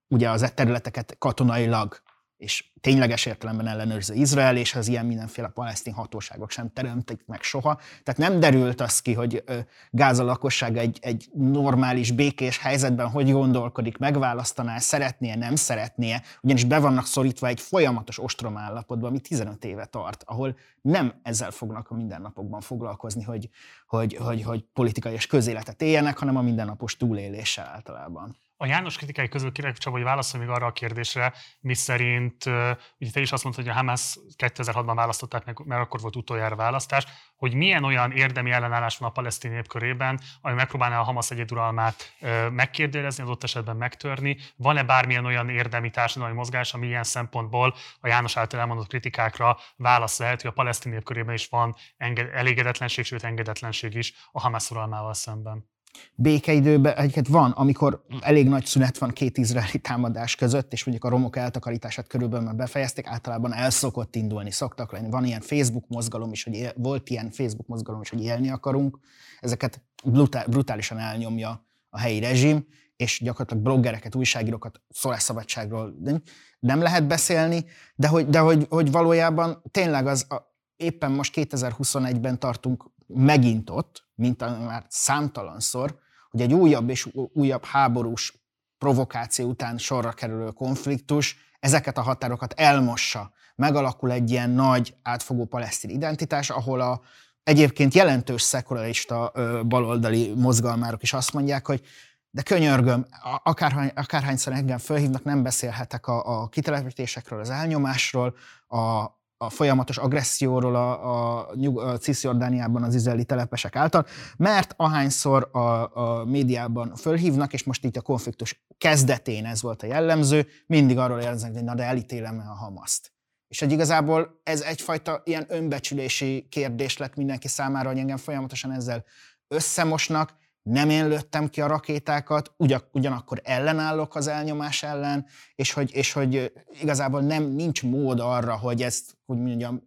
ugye az e területeket katonailag és tényleges értelemben ellenőrző Izrael, és az ilyen mindenféle palesztin hatóságok sem teremtik meg soha. Tehát nem derült az ki, hogy Gáza lakosság egy, egy normális, békés helyzetben hogy gondolkodik, megválasztaná, szeretnie, nem szeretnie, ugyanis be vannak szorítva egy folyamatos ostrom állapotba, ami 15 éve tart, ahol nem ezzel fognak a mindennapokban foglalkozni, hogy, hogy, hogy, hogy politikai és közéletet éljenek, hanem a mindennapos túléléssel általában. A János kritikai közül kérek Csaba, hogy válaszolj még arra a kérdésre, mi szerint, ugye te is azt mondtad, hogy a Hamas 2006-ban választották meg, mert akkor volt utoljára választás, hogy milyen olyan érdemi ellenállás van a palesztin nép körében, ami megpróbálná a Hamas egyeduralmát megkérdőjelezni, az ott esetben megtörni. Van-e bármilyen olyan érdemi társadalmi mozgás, ami ilyen szempontból a János által elmondott kritikákra válasz lehet, hogy a palesztin nép körében is van elégedetlenség, sőt engedetlenség is a Hamas uralmával szemben? Békeidőben egyiket van, amikor elég nagy szünet van két izraeli támadás között, és mondjuk a romok eltakarítását körülbelül már befejezték, általában el szokott indulni, szoktak lenni. Van ilyen Facebook mozgalom is, hogy él, volt ilyen Facebook mozgalom is, hogy élni akarunk. Ezeket brutál, brutálisan elnyomja a helyi rezsim, és gyakorlatilag bloggereket, újságírókat szólásszabadságról nem, nem lehet beszélni, de hogy, de hogy, hogy valójában tényleg az a, éppen most 2021-ben tartunk megint ott, mint már számtalanszor, hogy egy újabb és újabb háborús provokáció után sorra kerülő konfliktus ezeket a határokat elmossa. Megalakul egy ilyen nagy, átfogó palesztin identitás, ahol a egyébként jelentős szekularista baloldali mozgalmárok is azt mondják, hogy de könyörgöm, akárhány, akárhányszor engem fölhívnak, nem beszélhetek a, a kitelepítésekről, az elnyomásról, a, a folyamatos agresszióról a, a, a Cisjordániában az izraeli telepesek által, mert ahányszor a, a médiában fölhívnak, és most itt a konfliktus kezdetén ez volt a jellemző, mindig arról jelznek, hogy na de elítélem a Hamaszt. És hogy igazából ez egyfajta ilyen önbecsülési kérdés lett mindenki számára, hogy engem folyamatosan ezzel összemosnak, nem én lőttem ki a rakétákat, ugyanakkor ellenállok az elnyomás ellen, és hogy, és hogy igazából nem nincs mód arra, hogy ezt, hogy mondjam,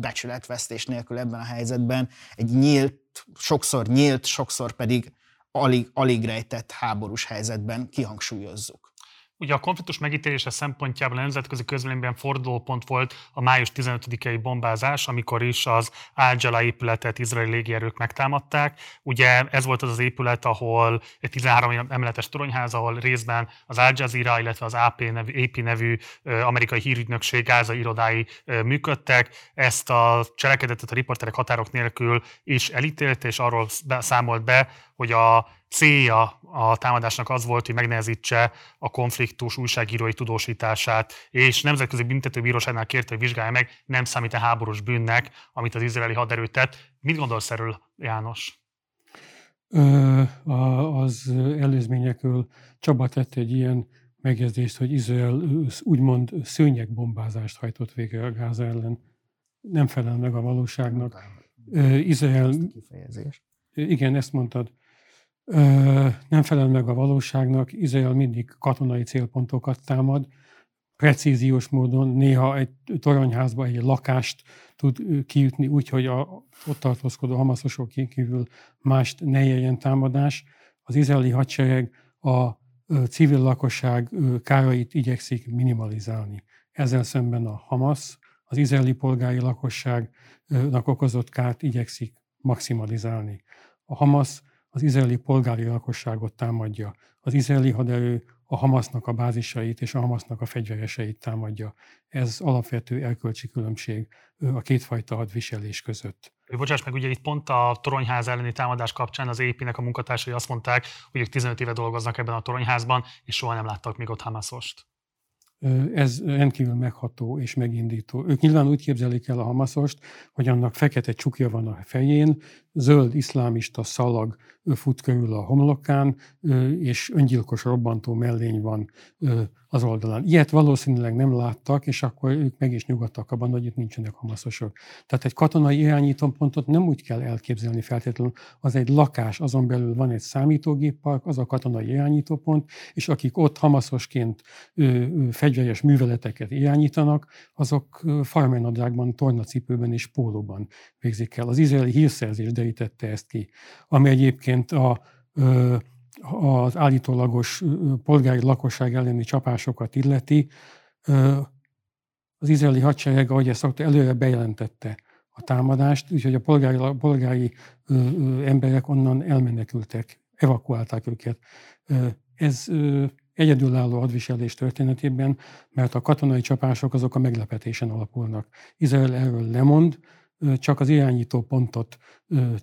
becsületvesztés nélkül ebben a helyzetben egy nyílt, sokszor nyílt, sokszor pedig alig, alig rejtett háborús helyzetben kihangsúlyozzuk. Ugye a konfliktus megítélése szempontjából a nemzetközi közvéleményben fordulópont volt a május 15-i bombázás, amikor is az al épületet izraeli légierők megtámadták. Ugye ez volt az az épület, ahol egy 13 emeletes toronyház, ahol részben az Al Jazeera, illetve az AP nevű, AP nevű amerikai hírügynökség Gáza irodái működtek. Ezt a cselekedetet a riporterek határok nélkül is elítélte, és arról számolt be, hogy a célja a támadásnak az volt, hogy megnehezítse a konfliktus újságírói tudósítását, és nemzetközi büntetőbíróságnál kérte, hogy vizsgálja meg, nem számít-e háborús bűnnek, amit az izraeli haderő tett. Mit gondolsz erről, János? Ö, az előzményekről Csaba tette egy ilyen megjegyzést, hogy Izrael úgymond szőnyegbombázást hajtott végre a Gáza ellen. Nem felel meg a valóságnak. Izrael... Igen, ezt mondtad nem felel meg a valóságnak, Izrael mindig katonai célpontokat támad, precíziós módon, néha egy toronyházba egy lakást tud kiütni úgy, hogy a ott tartózkodó hamaszosok kívül mást ne éljen támadás. Az izraeli hadsereg a civil lakosság kárait igyekszik minimalizálni. Ezzel szemben a Hamas az izraeli polgári lakosságnak okozott kárt igyekszik maximalizálni. A Hamas az izraeli polgári lakosságot támadja. Az izraeli haderő a Hamasznak a bázisait és a Hamasznak a fegyvereseit támadja. Ez alapvető elkölcsi különbség a kétfajta hadviselés között. Bocsáss meg, ugye itt pont a toronyház elleni támadás kapcsán az épének a munkatársai azt mondták, hogy ők 15 éve dolgoznak ebben a toronyházban, és soha nem láttak még ott Hamaszost. Ez rendkívül megható és megindító. Ők nyilván úgy képzelik el a Hamaszost, hogy annak fekete csukja van a fején, zöld iszlámista szalag fut a homlokán, és öngyilkos robbantó mellény van az oldalán. Ilyet valószínűleg nem láttak, és akkor ők meg is nyugodtak abban, hogy itt nincsenek hamaszosok. Tehát egy katonai irányítópontot nem úgy kell elképzelni feltétlenül, az egy lakás, azon belül van egy számítógéppark, az a katonai irányítópont, és akik ott hamaszosként fegyveres műveleteket irányítanak, azok farmernadrágban, tornacipőben és pólóban végzik el. Az izraeli hírszerzés derítette ezt ki, ami egyébként a az állítólagos polgári lakosság elleni csapásokat illeti, az izraeli hadsereg, ahogy ezt szokta, előre bejelentette a támadást, úgyhogy a polgári, polgári emberek onnan elmenekültek, evakuálták őket. Ez egyedülálló hadviselés történetében, mert a katonai csapások azok a meglepetésen alapulnak. Izrael erről lemond, csak az irányító pontot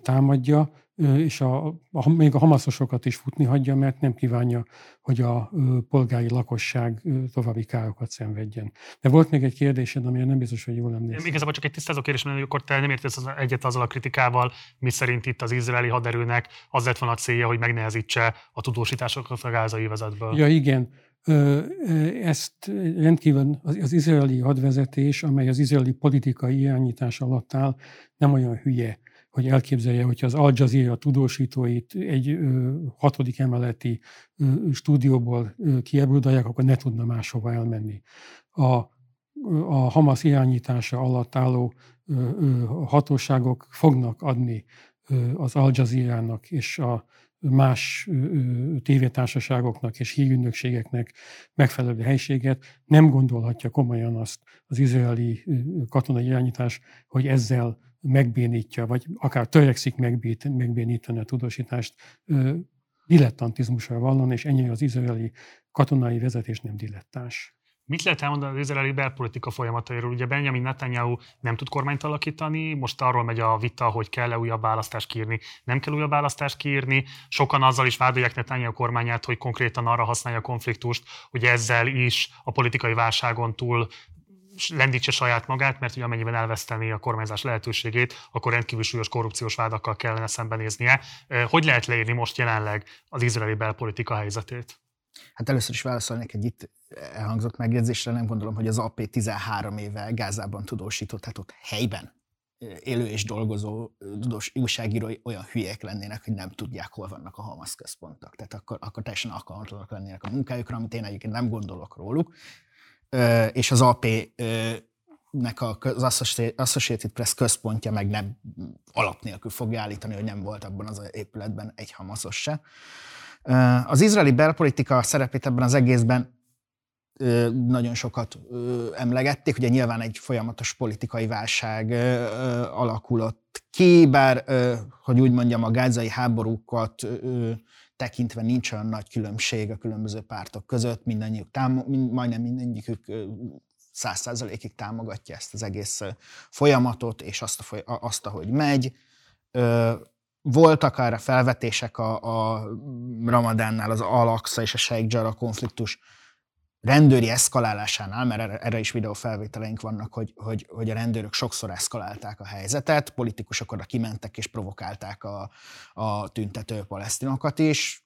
támadja, és a, a, még a hamaszosokat is futni hagyja, mert nem kívánja, hogy a polgári lakosság további károkat szenvedjen. De volt még egy kérdésed, amire nem biztos, hogy jól emlékszem. Igazából csak egy tisztázó kérdés, mert akkor te nem értesz egyet azzal a kritikával, mi szerint itt az izraeli haderőnek az lett volna a célja, hogy megnehezítse a tudósításokat a gázai vezetből. Ja, igen. Ezt rendkívül az izraeli hadvezetés, amely az izraeli politikai irányítás alatt áll, nem olyan hülye, hogy elképzelje, hogyha az Al Jazeera tudósítóit egy ö, hatodik emeleti ö, stúdióból kiebrudalják, akkor ne tudna máshova elmenni. A, a Hamas irányítása alatt álló ö, ö, hatóságok fognak adni ö, az Al Jazeera-nak és a más tévétársaságoknak és hírügynökségeknek megfelelő helységet, nem gondolhatja komolyan azt az izraeli katonai irányítás, hogy ezzel megbénítja, vagy akár törekszik megbét, megbénítani a tudósítást, dilettantizmusra vallon, és ennyi az izraeli katonai vezetés nem dilettáns. Mit lehet elmondani az izraeli belpolitika folyamatairól? Ugye Benjamin Netanyahu nem tud kormányt alakítani, most arról megy a vita, hogy kell-e újabb választást kiírni, nem kell újabb választást kiírni. Sokan azzal is vádolják Netanyahu kormányát, hogy konkrétan arra használja a konfliktust, hogy ezzel is a politikai válságon túl lendítse saját magát, mert ugye amennyiben elveszteni a kormányzás lehetőségét, akkor rendkívül súlyos korrupciós vádakkal kellene szembenéznie. Hogy lehet leírni most jelenleg az izraeli belpolitika helyzetét? Hát először is válaszolnék egy itt elhangzott megjegyzésre, nem gondolom, hogy az AP 13 éve Gázában tudósított, tehát ott helyben élő és dolgozó tudós újságírói olyan hülyek lennének, hogy nem tudják, hol vannak a Hamas központok. Tehát akkor, akkor teljesen alkalmatlanak lennének a munkájukra, amit én egyébként nem gondolok róluk. És az AP nek az Associated Press központja meg nem alap nélkül fogja állítani, hogy nem volt abban az épületben egy hamaszos se. Az izraeli belpolitika szerepét ebben az egészben nagyon sokat emlegették. Ugye nyilván egy folyamatos politikai válság alakulott ki, bár, hogy úgy mondjam, a gázai háborúkat tekintve nincs olyan nagy különbség a különböző pártok között, mindannyiuk támo- majdnem mindegyikük száz százalékig támogatja ezt az egész folyamatot, és azt, a foly- azt ahogy megy. Voltak arra felvetések a, a Ramadánnál az Al-Aqsa és a Sheikh Jarrah konfliktus rendőri eszkalálásánál, mert erre, is videófelvételeink vannak, hogy, hogy, hogy a rendőrök sokszor eszkalálták a helyzetet, politikusok oda kimentek és provokálták a, a tüntető palesztinokat is,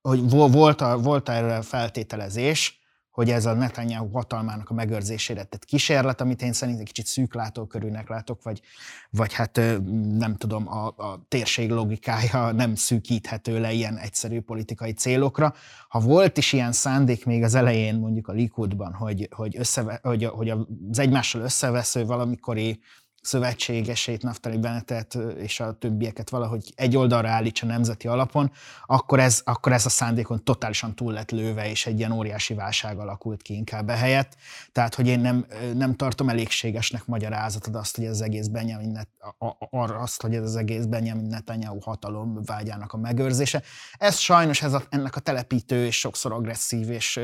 hogy volt, a, volt erre feltételezés, hogy ez a Netanyahu hatalmának a megőrzésére tett kísérlet, amit én szerintem kicsit szűklátókörűnek látok, vagy, vagy hát nem tudom, a, a térség logikája nem szűkíthető le ilyen egyszerű politikai célokra. Ha volt is ilyen szándék még az elején mondjuk a Likudban, hogy, hogy, összeve, hogy, hogy az egymással összevesző valamikori szövetségesét, Naftali Bennetet és a többieket valahogy egy oldalra állítsa nemzeti alapon, akkor ez, akkor ez a szándékon totálisan túl lett lőve, és egy ilyen óriási válság alakult ki inkább ehelyett. Tehát, hogy én nem, nem tartom elégségesnek magyarázatod azt, hogy ez az egész Benjamin Net, arra azt, hogy ez az egész Benjamin Netanyahu hatalom vágyának a megőrzése. Ez sajnos ez a, ennek a telepítő és sokszor agresszív és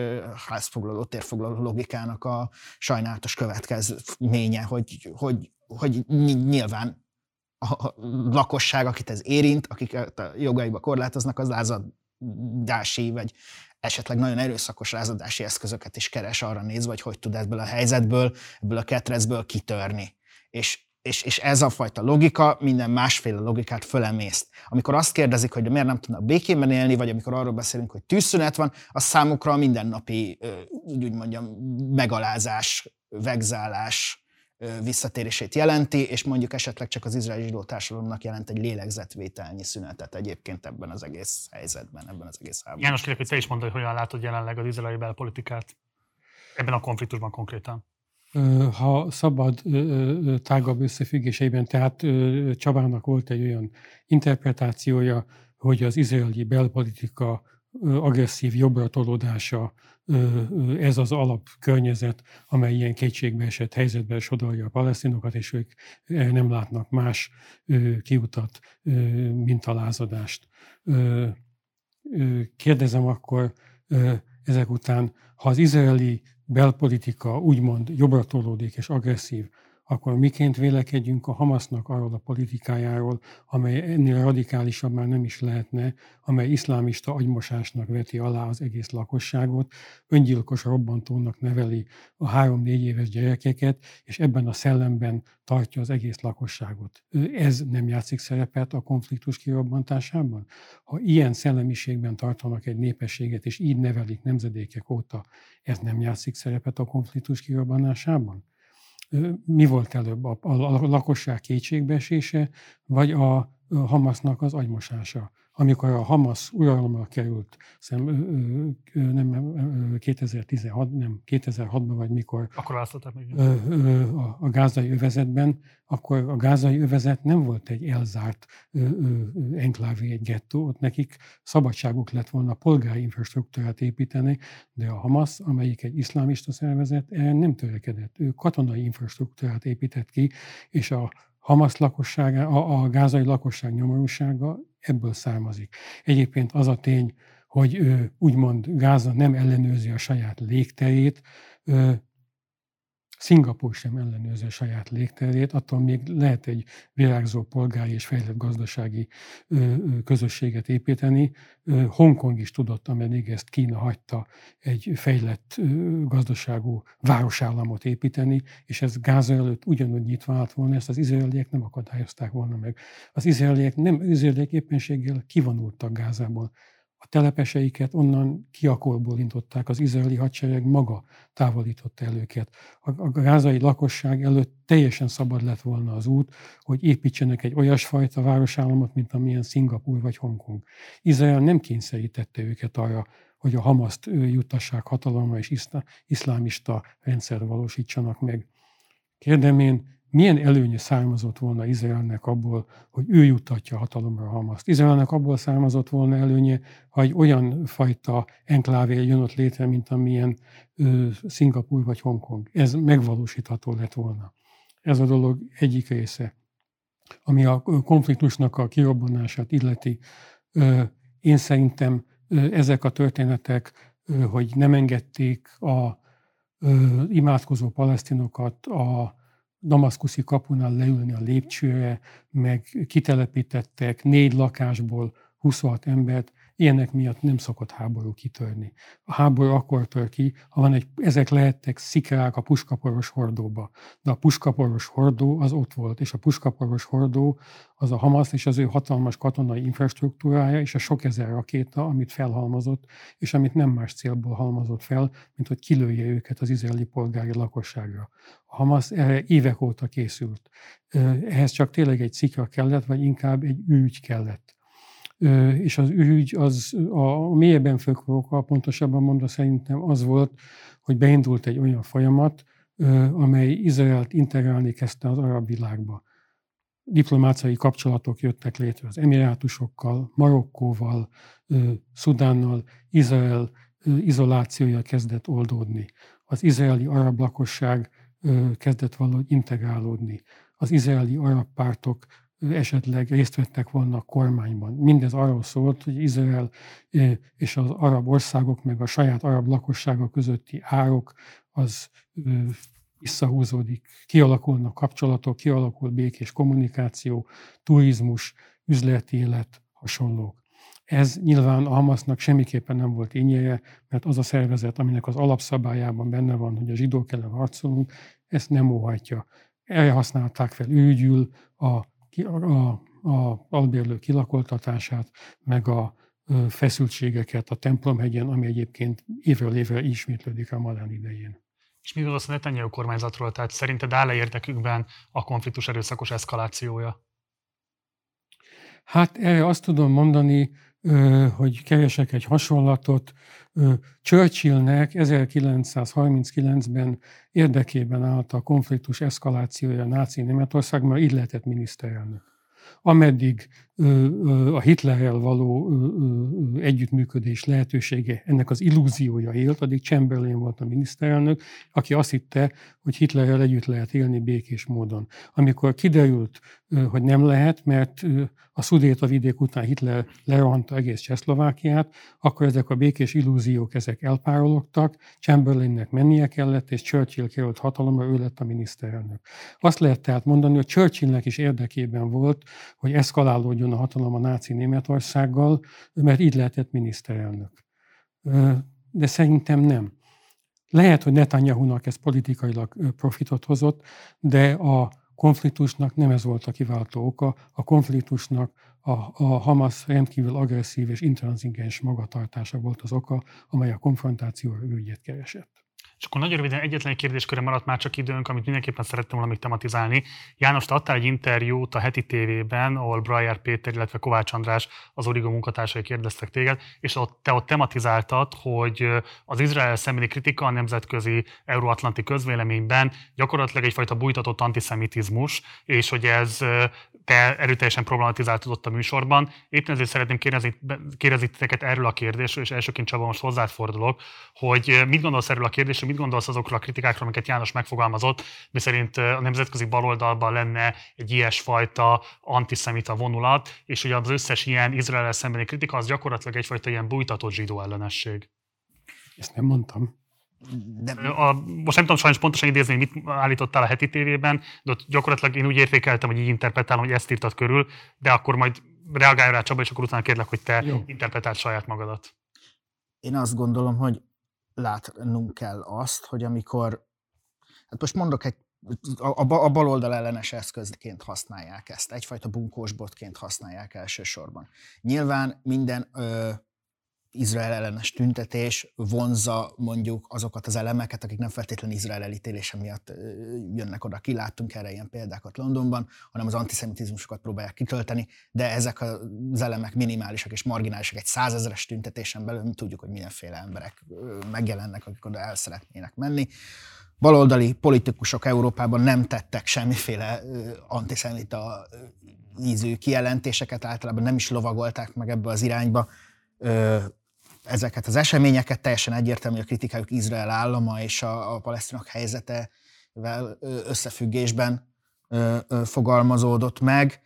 házfoglaló, térfoglaló logikának a sajnálatos következménye, hogy, hogy hogy nyilván a lakosság, akit ez érint, akik a jogaiba korlátoznak, az lázadási, vagy esetleg nagyon erőszakos lázadási eszközöket is keres arra nézve, hogy hogy tud ebből a helyzetből, ebből a ketrecből kitörni. És, és, és ez a fajta logika minden másféle logikát fölemészt. Amikor azt kérdezik, hogy miért nem tudnak békében élni, vagy amikor arról beszélünk, hogy tűzszünet van, az számukra a mindennapi, úgy mondjam, megalázás, vegzálás, visszatérését jelenti, és mondjuk esetleg csak az izraeli zsidó társadalomnak jelent egy lélegzetvételnyi szünetet egyébként ebben az egész helyzetben, ebben az egész háborúban. János, kérlek, hogy te is mondd, hogy hogyan látod jelenleg az izraeli belpolitikát ebben a konfliktusban konkrétan. Ha szabad tágabb összefüggéseiben, tehát Csabának volt egy olyan interpretációja, hogy az izraeli belpolitika agresszív jobbra tolódása ez az alapkörnyezet, amely ilyen kétségbe esett helyzetben sodorja a palesztinokat, és ők nem látnak más kiutat, mint a lázadást. Kérdezem akkor ezek után, ha az izraeli belpolitika úgymond jobbra tolódik és agresszív, akkor miként vélekedjünk a Hamasznak arról a politikájáról, amely ennél radikálisabb már nem is lehetne, amely iszlámista agymosásnak veti alá az egész lakosságot, öngyilkos robbantónak neveli a három-négy éves gyerekeket, és ebben a szellemben tartja az egész lakosságot. Ez nem játszik szerepet a konfliktus kirobbantásában? Ha ilyen szellemiségben tartanak egy népességet, és így nevelik nemzedékek óta, ez nem játszik szerepet a konfliktus kirobbantásában? Mi volt előbb, a, a, lakosság kétségbeesése, vagy a Hamasnak az agymosása? Amikor a Hamas uralomra került, szem, nem 2016, nem 2006-ban, vagy mikor akkor választották meg. A, a gázai övezetben, akkor a gázai övezet nem volt egy elzárt enklávé, egy gettó, ott nekik szabadságuk lett volna polgári infrastruktúrát építeni, de a Hamas, amelyik egy iszlámista szervezet, nem törekedett. Ő katonai infrastruktúrát épített ki, és a Hamas lakossága, a, a gázai lakosság nyomorúsága ebből származik. Egyébként az a tény, hogy úgymond Gáza nem ellenőrzi a saját légterét, Szingapúr sem ellenőrzi a saját légterét, attól még lehet egy virágzó polgári és fejlett gazdasági közösséget építeni. Hongkong is tudott, ameddig ezt Kína hagyta, egy fejlett gazdaságú városállamot építeni, és ez Gáza előtt ugyanúgy nyitva állt volna, ezt az izraeliek nem akadályozták volna meg. Az izraeliek nem izraeliek éppenséggel kivonultak Gázából a telepeseiket onnan kiakolból intották, az izraeli hadsereg maga távolította el őket. A, a gázai lakosság előtt teljesen szabad lett volna az út, hogy építsenek egy olyasfajta városállamot, mint amilyen Szingapúr vagy Hongkong. Izrael nem kényszerítette őket arra, hogy a Hamaszt juttassák hatalomra és iszlámista rendszer valósítsanak meg. Kérdem én, milyen előnye származott volna Izraelnek abból, hogy ő juttatja hatalomra Hamaszt. Izraelnek abból származott volna előnye, ha egy olyan fajta enklávé jön ott létre, mint amilyen ö, Szingapúr vagy Hongkong. Ez megvalósítható lett volna. Ez a dolog egyik része. Ami a konfliktusnak a kirobbanását illeti, ö, én szerintem ö, ezek a történetek, ö, hogy nem engedték a ö, imádkozó palesztinokat a damaszkuszi kapunál leülni a lépcsőre, meg kitelepítettek négy lakásból 26 embert, ilyenek miatt nem szokott háború kitörni. A háború akkor tör ki, ha van egy, ezek lehettek szikrák a puskaporos hordóba. De a puskaporos hordó az ott volt, és a puskaporos hordó az a Hamas és az ő hatalmas katonai infrastruktúrája, és a sok ezer rakéta, amit felhalmozott, és amit nem más célból halmozott fel, mint hogy kilője őket az izraeli polgári lakosságra. A Hamas erre évek óta készült. Ehhez csak tényleg egy szikra kellett, vagy inkább egy ügy kellett és az ügy az a mélyebben fölkókkal, pontosabban mondva szerintem az volt, hogy beindult egy olyan folyamat, amely Izraelt integrálni kezdte az arab világba. Diplomáciai kapcsolatok jöttek létre az emirátusokkal, Marokkóval, Szudánnal, Izrael izolációja kezdett oldódni. Az izraeli arab lakosság kezdett valahogy integrálódni. Az izraeli arab pártok esetleg részt vettek volna a kormányban. Mindez arról szólt, hogy Izrael és az arab országok, meg a saját arab lakossága közötti árok az visszahúzódik, kialakulnak kapcsolatok, kialakul békés kommunikáció, turizmus, üzleti élet, hasonlók. Ez nyilván a Hamasnak semmiképpen nem volt ínyéje, mert az a szervezet, aminek az alapszabályában benne van, hogy a zsidók ellen harcolunk, ezt nem óhajtja. Erre használták fel ügyül a a, a albérlő kilakoltatását, meg a feszültségeket a templomhegyen, ami egyébként évről évre ismétlődik a Malán idején. És mi gondolsz a Netanyahu kormányzatról? Tehát szerinted áll-e érdekükben a konfliktus erőszakos eszkalációja? Hát erre azt tudom mondani, hogy keresek egy hasonlatot. Churchillnek 1939-ben érdekében állt a konfliktus eszkalációja a náci Németország, mert így lehetett miniszterelnök. Ameddig a Hitlerrel való együttműködés lehetősége, ennek az illúziója élt, addig Chamberlain volt a miniszterelnök, aki azt hitte, hogy Hitlerrel együtt lehet élni békés módon. Amikor kiderült, hogy nem lehet, mert a Szudéta vidék után Hitler lerohanta egész Csehszlovákiát, akkor ezek a békés illúziók ezek elpárologtak, Chamberlainnek mennie kellett, és Churchill került hatalomra, ő lett a miniszterelnök. Azt lehet tehát mondani, hogy Churchillnek is érdekében volt, hogy eszkalálódjon a hatalom a náci Németországgal, mert így lehetett miniszterelnök. De szerintem nem. Lehet, hogy Netanyahu-nak ez politikailag profitot hozott, de a konfliktusnak nem ez volt a kiváltó oka. A konfliktusnak a, a Hamas rendkívül agresszív és intranzigens magatartása volt az oka, amely a konfrontációra ügyet keresett. És akkor nagyon röviden egyetlen egy kérdéskörre maradt már csak időnk, amit mindenképpen szerettem volna még tematizálni. János, te adtál egy interjút a heti tévében, ahol Breyer Péter, illetve Kovács András, az Origo munkatársai kérdeztek téged, és ott, te ott tematizáltad, hogy az Izrael szembeni kritika a nemzetközi euróatlanti közvéleményben gyakorlatilag egyfajta bújtatott antiszemitizmus, és hogy ez te erőteljesen problematizáltad ott a műsorban. Éppen ezért szeretném kérdezni, kérdezni titeket erről a kérdésről, és elsőként Csaba most hozzád fordulok, hogy mit gondolsz erről a kérdésről, mit gondolsz azokról a kritikákról, amiket János megfogalmazott, miszerint a nemzetközi baloldalban lenne egy ilyesfajta antiszemita vonulat, és hogy az összes ilyen Izrael szembeni kritika az gyakorlatilag egyfajta ilyen bújtatott zsidó ellenesség. Ezt nem mondtam. De... A, most nem tudom sajnos pontosan idézni, hogy mit állítottál a heti tévében, de ott gyakorlatilag én úgy értékeltem, hogy így interpretálom, hogy ezt írtad körül, de akkor majd reagálj rá Csaba, és akkor utána kérlek, hogy te Jó. interpretáld saját magadat. Én azt gondolom, hogy látnunk kell azt, hogy amikor, hát most mondok egy a, a baloldal ellenes eszközként használják ezt, egyfajta bunkósbotként használják elsősorban. Nyilván minden ö, Izrael ellenes tüntetés vonzza mondjuk azokat az elemeket, akik nem feltétlenül Izrael elítélése miatt jönnek oda. Kiláttunk erre ilyen példákat Londonban, hanem az antiszemitizmusokat próbálják kitölteni, de ezek az elemek minimálisak és marginálisak. Egy százezeres tüntetésen belül mi tudjuk, hogy mindenféle emberek megjelennek, akik oda el szeretnének menni. baloldali politikusok Európában nem tettek semmiféle antiszemita ízű kijelentéseket, általában nem is lovagolták meg ebbe az irányba ezeket az eseményeket. Teljesen egyértelmű, a kritikájuk Izrael állama és a, a palesztinok helyzetevel összefüggésben fogalmazódott meg.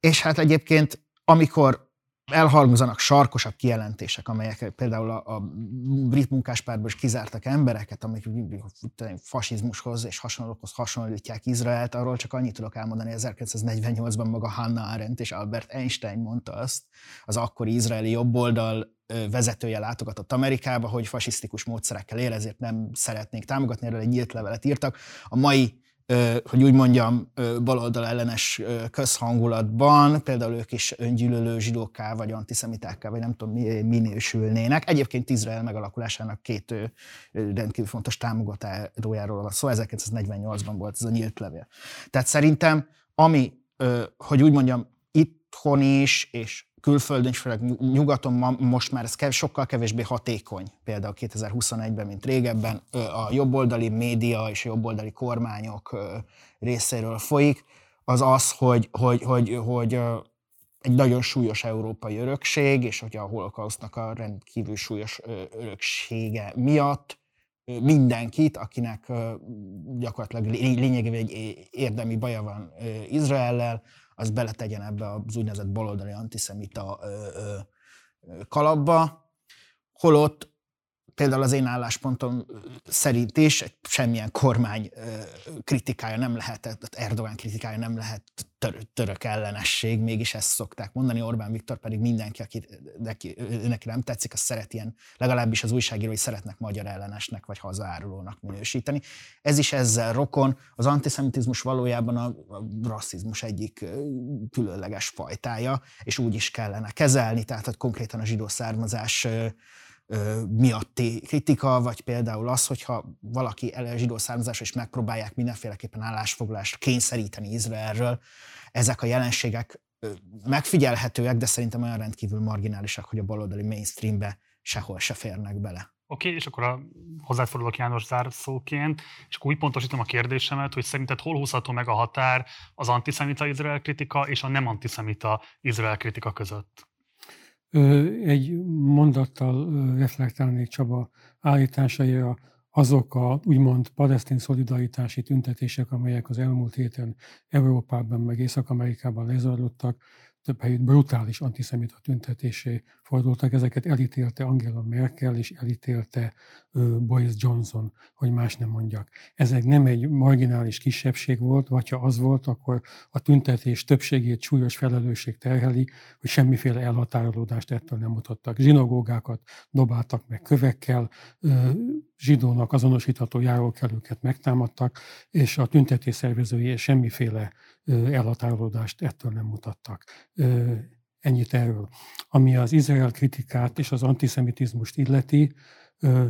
És hát egyébként, amikor elhangzanak sarkosabb kijelentések, amelyek például a, a brit munkáspárból is kizártak embereket, amik fasizmushoz és hasonlókhoz hasonlítják Izraelt, arról csak annyit tudok elmondani, 1948-ban maga Hannah Arendt és Albert Einstein mondta azt, az akkori izraeli jobboldal vezetője látogatott Amerikába, hogy fasisztikus módszerekkel él, ezért nem szeretnék támogatni, erről egy nyílt levelet írtak. A mai hogy úgy mondjam, baloldal ellenes közhangulatban, például ők is öngyűlölő zsidókká, vagy antiszemitákká, vagy nem tudom, minősülnének. Egyébként Izrael megalakulásának két rendkívül fontos támogatójáról van szó, 1948-ban volt ez a nyílt levél. Tehát szerintem, ami, hogy úgy mondjam, itthon is, és külföldön, és főleg nyugaton ma, most már ez kev, sokkal kevésbé hatékony, például 2021-ben, mint régebben, a jobboldali média és a jobboldali kormányok részéről folyik, az az, hogy, hogy, hogy, hogy egy nagyon súlyos európai örökség, és hogy a holokausznak a rendkívül súlyos öröksége miatt mindenkit, akinek gyakorlatilag lényegében egy érdemi baja van Izraellel, az beletegyen ebbe az úgynevezett baloldali antiszemita kalapba, holott például az én álláspontom szerint is semmilyen kormány kritikája nem lehet, Erdogan kritikája nem lehet tör, török ellenesség, mégis ezt szokták mondani. Orbán Viktor pedig mindenki, aki neki, neki nem tetszik, az szeret ilyen, legalábbis az újságírói szeretnek magyar ellenesnek vagy hazaárulónak minősíteni. Ez is ezzel rokon. Az antiszemitizmus valójában a, a rasszizmus egyik különleges fajtája, és úgy is kellene kezelni, tehát hogy konkrétan a zsidó származás miatti kritika, vagy például az, hogyha valaki zsidó származásra és megpróbálják mindenféleképpen állásfoglalást kényszeríteni Izraelről, ezek a jelenségek megfigyelhetőek, de szerintem olyan rendkívül marginálisak, hogy a baloldali mainstreambe sehol se férnek bele. Oké, okay, és akkor a hozzáfordulok János zárszóként, és akkor úgy pontosítom a kérdésemet, hogy szerinted hol húzható meg a határ az antiszemita Izrael kritika és a nem antiszemita Izrael kritika között? Egy mondattal reflektálnék Csaba állításaira. Azok a úgymond palesztin szolidaritási tüntetések, amelyek az elmúlt héten Európában meg Észak-Amerikában lezajlottak, több helyütt brutális antiszemita tüntetésé fordultak. Ezeket elítélte Angela Merkel és elítélte Boris Johnson, hogy más nem mondjak. Ezek nem egy marginális kisebbség volt, vagy ha az volt, akkor a tüntetés többségét súlyos felelősség terheli, hogy semmiféle elhatárolódást ettől nem mutattak. Zsinagógákat dobáltak meg kövekkel, zsidónak azonosítható járókelőket megtámadtak, és a tüntetés szervezői semmiféle elhatárolódást ettől nem mutattak. Ennyit erről. Ami az Izrael kritikát és az antiszemitizmust illeti,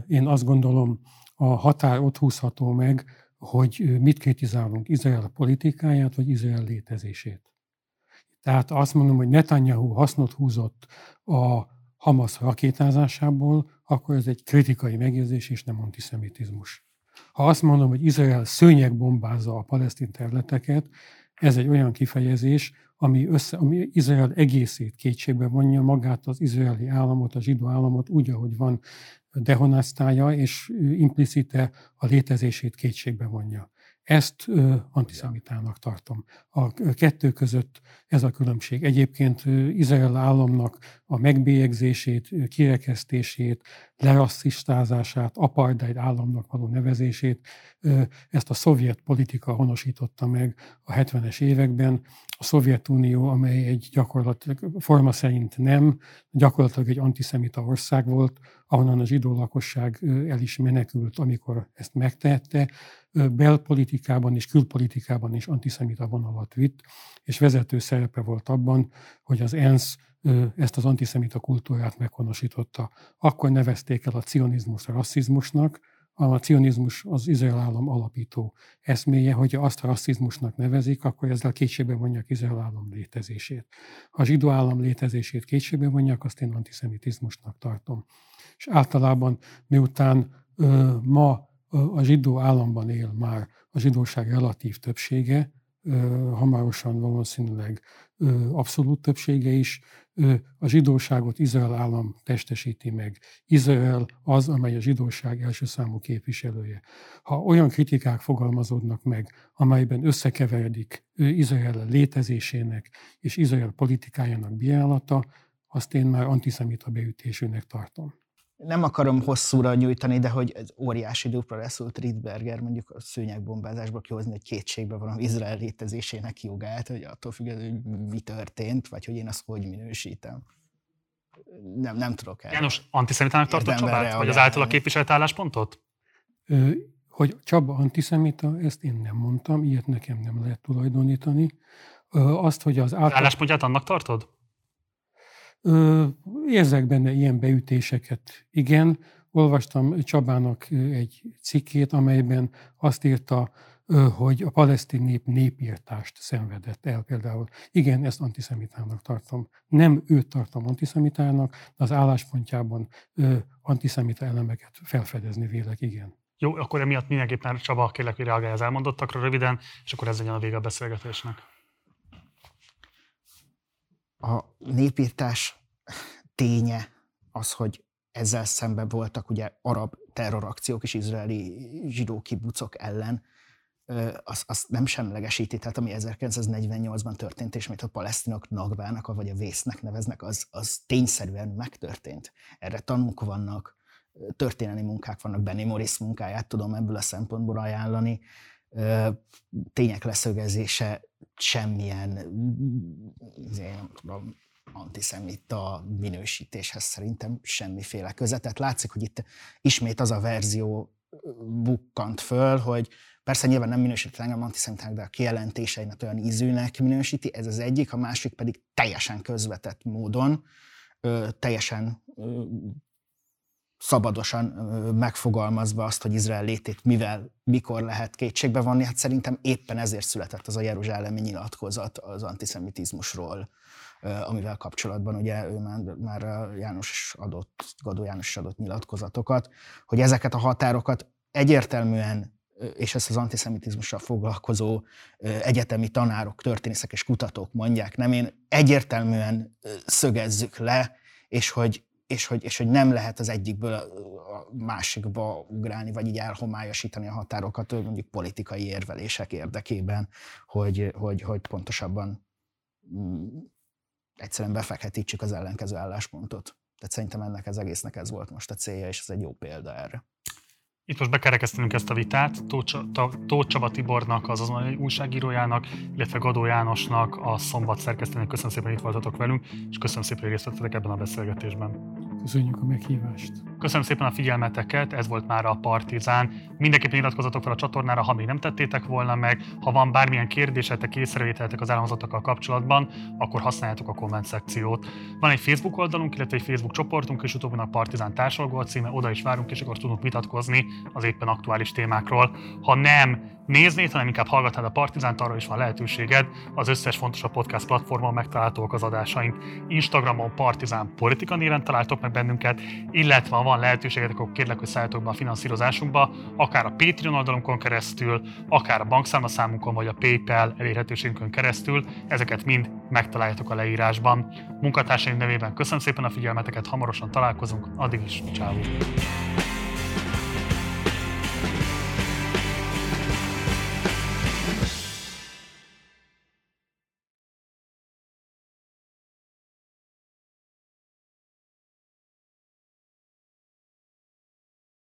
én azt gondolom, a határ ott húzható meg, hogy mit kritizálunk, Izrael politikáját, vagy Izrael létezését. Tehát azt mondom, hogy Netanyahu hasznot húzott a Hamas rakétázásából, akkor ez egy kritikai megjegyzés és nem antiszemitizmus. Ha azt mondom, hogy Izrael szőnyegbombázza a palesztin területeket, ez egy olyan kifejezés, ami, össze, ami Izrael egészét kétségbe vonja, magát az izraeli államot, a zsidó államot úgy, ahogy van, dehonasztálja, és implicite a létezését kétségbe vonja. Ezt ö, antiszemitának tartom. A kettő között ez a különbség. Egyébként Izrael államnak a megbélyegzését, kirekesztését, lerasszistázását, apartheid államnak való nevezését, ezt a szovjet politika honosította meg a 70-es években. A Szovjetunió, amely egy gyakorlatilag forma szerint nem, gyakorlatilag egy antiszemita ország volt, ahonnan a zsidó lakosság el is menekült, amikor ezt megtehette, belpolitikában és külpolitikában is antiszemita vonalat vitt, és vezető szerepe volt abban, hogy az ENSZ ezt az antiszemita kultúrát meghonosította. Akkor nevezték el a cionizmus a rasszizmusnak, a cionizmus az Izrael állam alapító eszméje, hogy azt a rasszizmusnak nevezik, akkor ezzel kétségbe vonják Izrael állam létezését. Ha a zsidó állam létezését kétségbe vonják, azt én antiszemitizmusnak tartom. És általában miután ö, ma a zsidó államban él már a zsidóság relatív többsége, hamarosan valószínűleg abszolút többsége is, a zsidóságot Izrael állam testesíti meg. Izrael az, amely a zsidóság első számú képviselője. Ha olyan kritikák fogalmazódnak meg, amelyben összekeveredik Izrael létezésének és Izrael politikájának bírálata, azt én már antiszemita beütésűnek tartom nem akarom hosszúra nyújtani, de hogy egy óriási dupla reszült Riedberger mondjuk a szőnyegbombázásból kihozni, hogy kétségbe van Izrael létezésének jogát, hogy attól függően, hogy mi történt, vagy hogy én azt hogy minősítem. Nem, nem tudok el. János, antiszemitának tartott Csabát? Vagy az általa képviselt álláspontot? Ö, hogy Csaba antiszemita, ezt én nem mondtam, ilyet nekem nem lehet tulajdonítani. Ö, azt, hogy az által... álláspontját annak tartod? Érzek benne ilyen beütéseket. Igen, olvastam Csabának egy cikkét, amelyben azt írta, hogy a palesztin nép népírtást szenvedett el például. Igen, ezt antiszemitának tartom. Nem őt tartom antiszemitának, de az álláspontjában antiszemita elemeket felfedezni vélek, igen. Jó, akkor emiatt mindenképpen Csaba, kérlek, hogy reagálj az elmondottakra röviden, és akkor ez legyen a vége a beszélgetésnek a népírtás ténye az, hogy ezzel szemben voltak ugye arab terrorakciók és izraeli zsidó kibucok ellen, azt az nem semlegesíti, tehát ami 1948-ban történt, és mit a palesztinok nagvának, vagy a vésznek neveznek, az, az tényszerűen megtörtént. Erre tanúk vannak, történelmi munkák vannak, Benny Morris munkáját tudom ebből a szempontból ajánlani, tények leszögezése semmilyen nem tudom, antiszemita minősítéshez szerintem semmiféle köze. Tehát látszik, hogy itt ismét az a verzió bukkant föl, hogy persze nyilván nem minősít engem antiszemitának, de a kijelentéseimet olyan ízűnek minősíti, ez az egyik, a másik pedig teljesen közvetett módon, teljesen szabadosan megfogalmazva azt, hogy Izrael létét mivel, mikor lehet kétségbe vonni, hát szerintem éppen ezért született az a jeruzsálemi nyilatkozat az antiszemitizmusról, amivel kapcsolatban ugye ő már, már János adott, Gadó János adott nyilatkozatokat, hogy ezeket a határokat egyértelműen és ezt az antiszemitizmussal foglalkozó egyetemi tanárok, történészek és kutatók mondják, nem én egyértelműen szögezzük le, és hogy és hogy, és hogy nem lehet az egyikből a másikba ugrálni, vagy így elhomályosítani a határokat, mondjuk politikai érvelések érdekében, hogy, hogy, hogy pontosabban mm, egyszerűen befekhetítsük az ellenkező álláspontot. Tehát szerintem ennek az egésznek ez volt most a célja, és ez egy jó példa erre. Itt most bekerekeztenünk ezt a vitát. Tóth Csaba Tibornak, az azonnali újságírójának, illetve Gadó Jánosnak, a szombat szerkesztőnek köszönöm szépen, hogy itt voltatok velünk, és köszönöm szépen, hogy részt vettetek ebben a beszélgetésben. Köszönjük a meghívást. Köszönöm szépen a figyelmeteket, ez volt már a Partizán. Mindenképpen iratkozzatok fel a csatornára, ha még nem tettétek volna meg. Ha van bármilyen kérdésetek, észrevételetek az elhangzottakkal kapcsolatban, akkor használjátok a komment szekciót. Van egy Facebook oldalunk, illetve egy Facebook csoportunk, és utóbbi a Partizán társalgó címe, oda is várunk, és akkor tudunk vitatkozni az éppen aktuális témákról. Ha nem néznéd, hanem inkább hallgatnád a Partizánt, arra is van lehetőséged. Az összes fontosabb podcast platformon megtalálhatók az adásaink. Instagramon Partizán Politika néven találtok meg bennünket, illetve ha van lehetőséged, akkor kérlek, hogy szálljatok be a finanszírozásunkba, akár a Patreon oldalunkon keresztül, akár a bankszámlaszámunkon, vagy a PayPal elérhetőségünkön keresztül. Ezeket mind megtaláljátok a leírásban. Munkatársaim nevében köszönöm szépen a figyelmeteket, hamarosan találkozunk, addig is, ciao.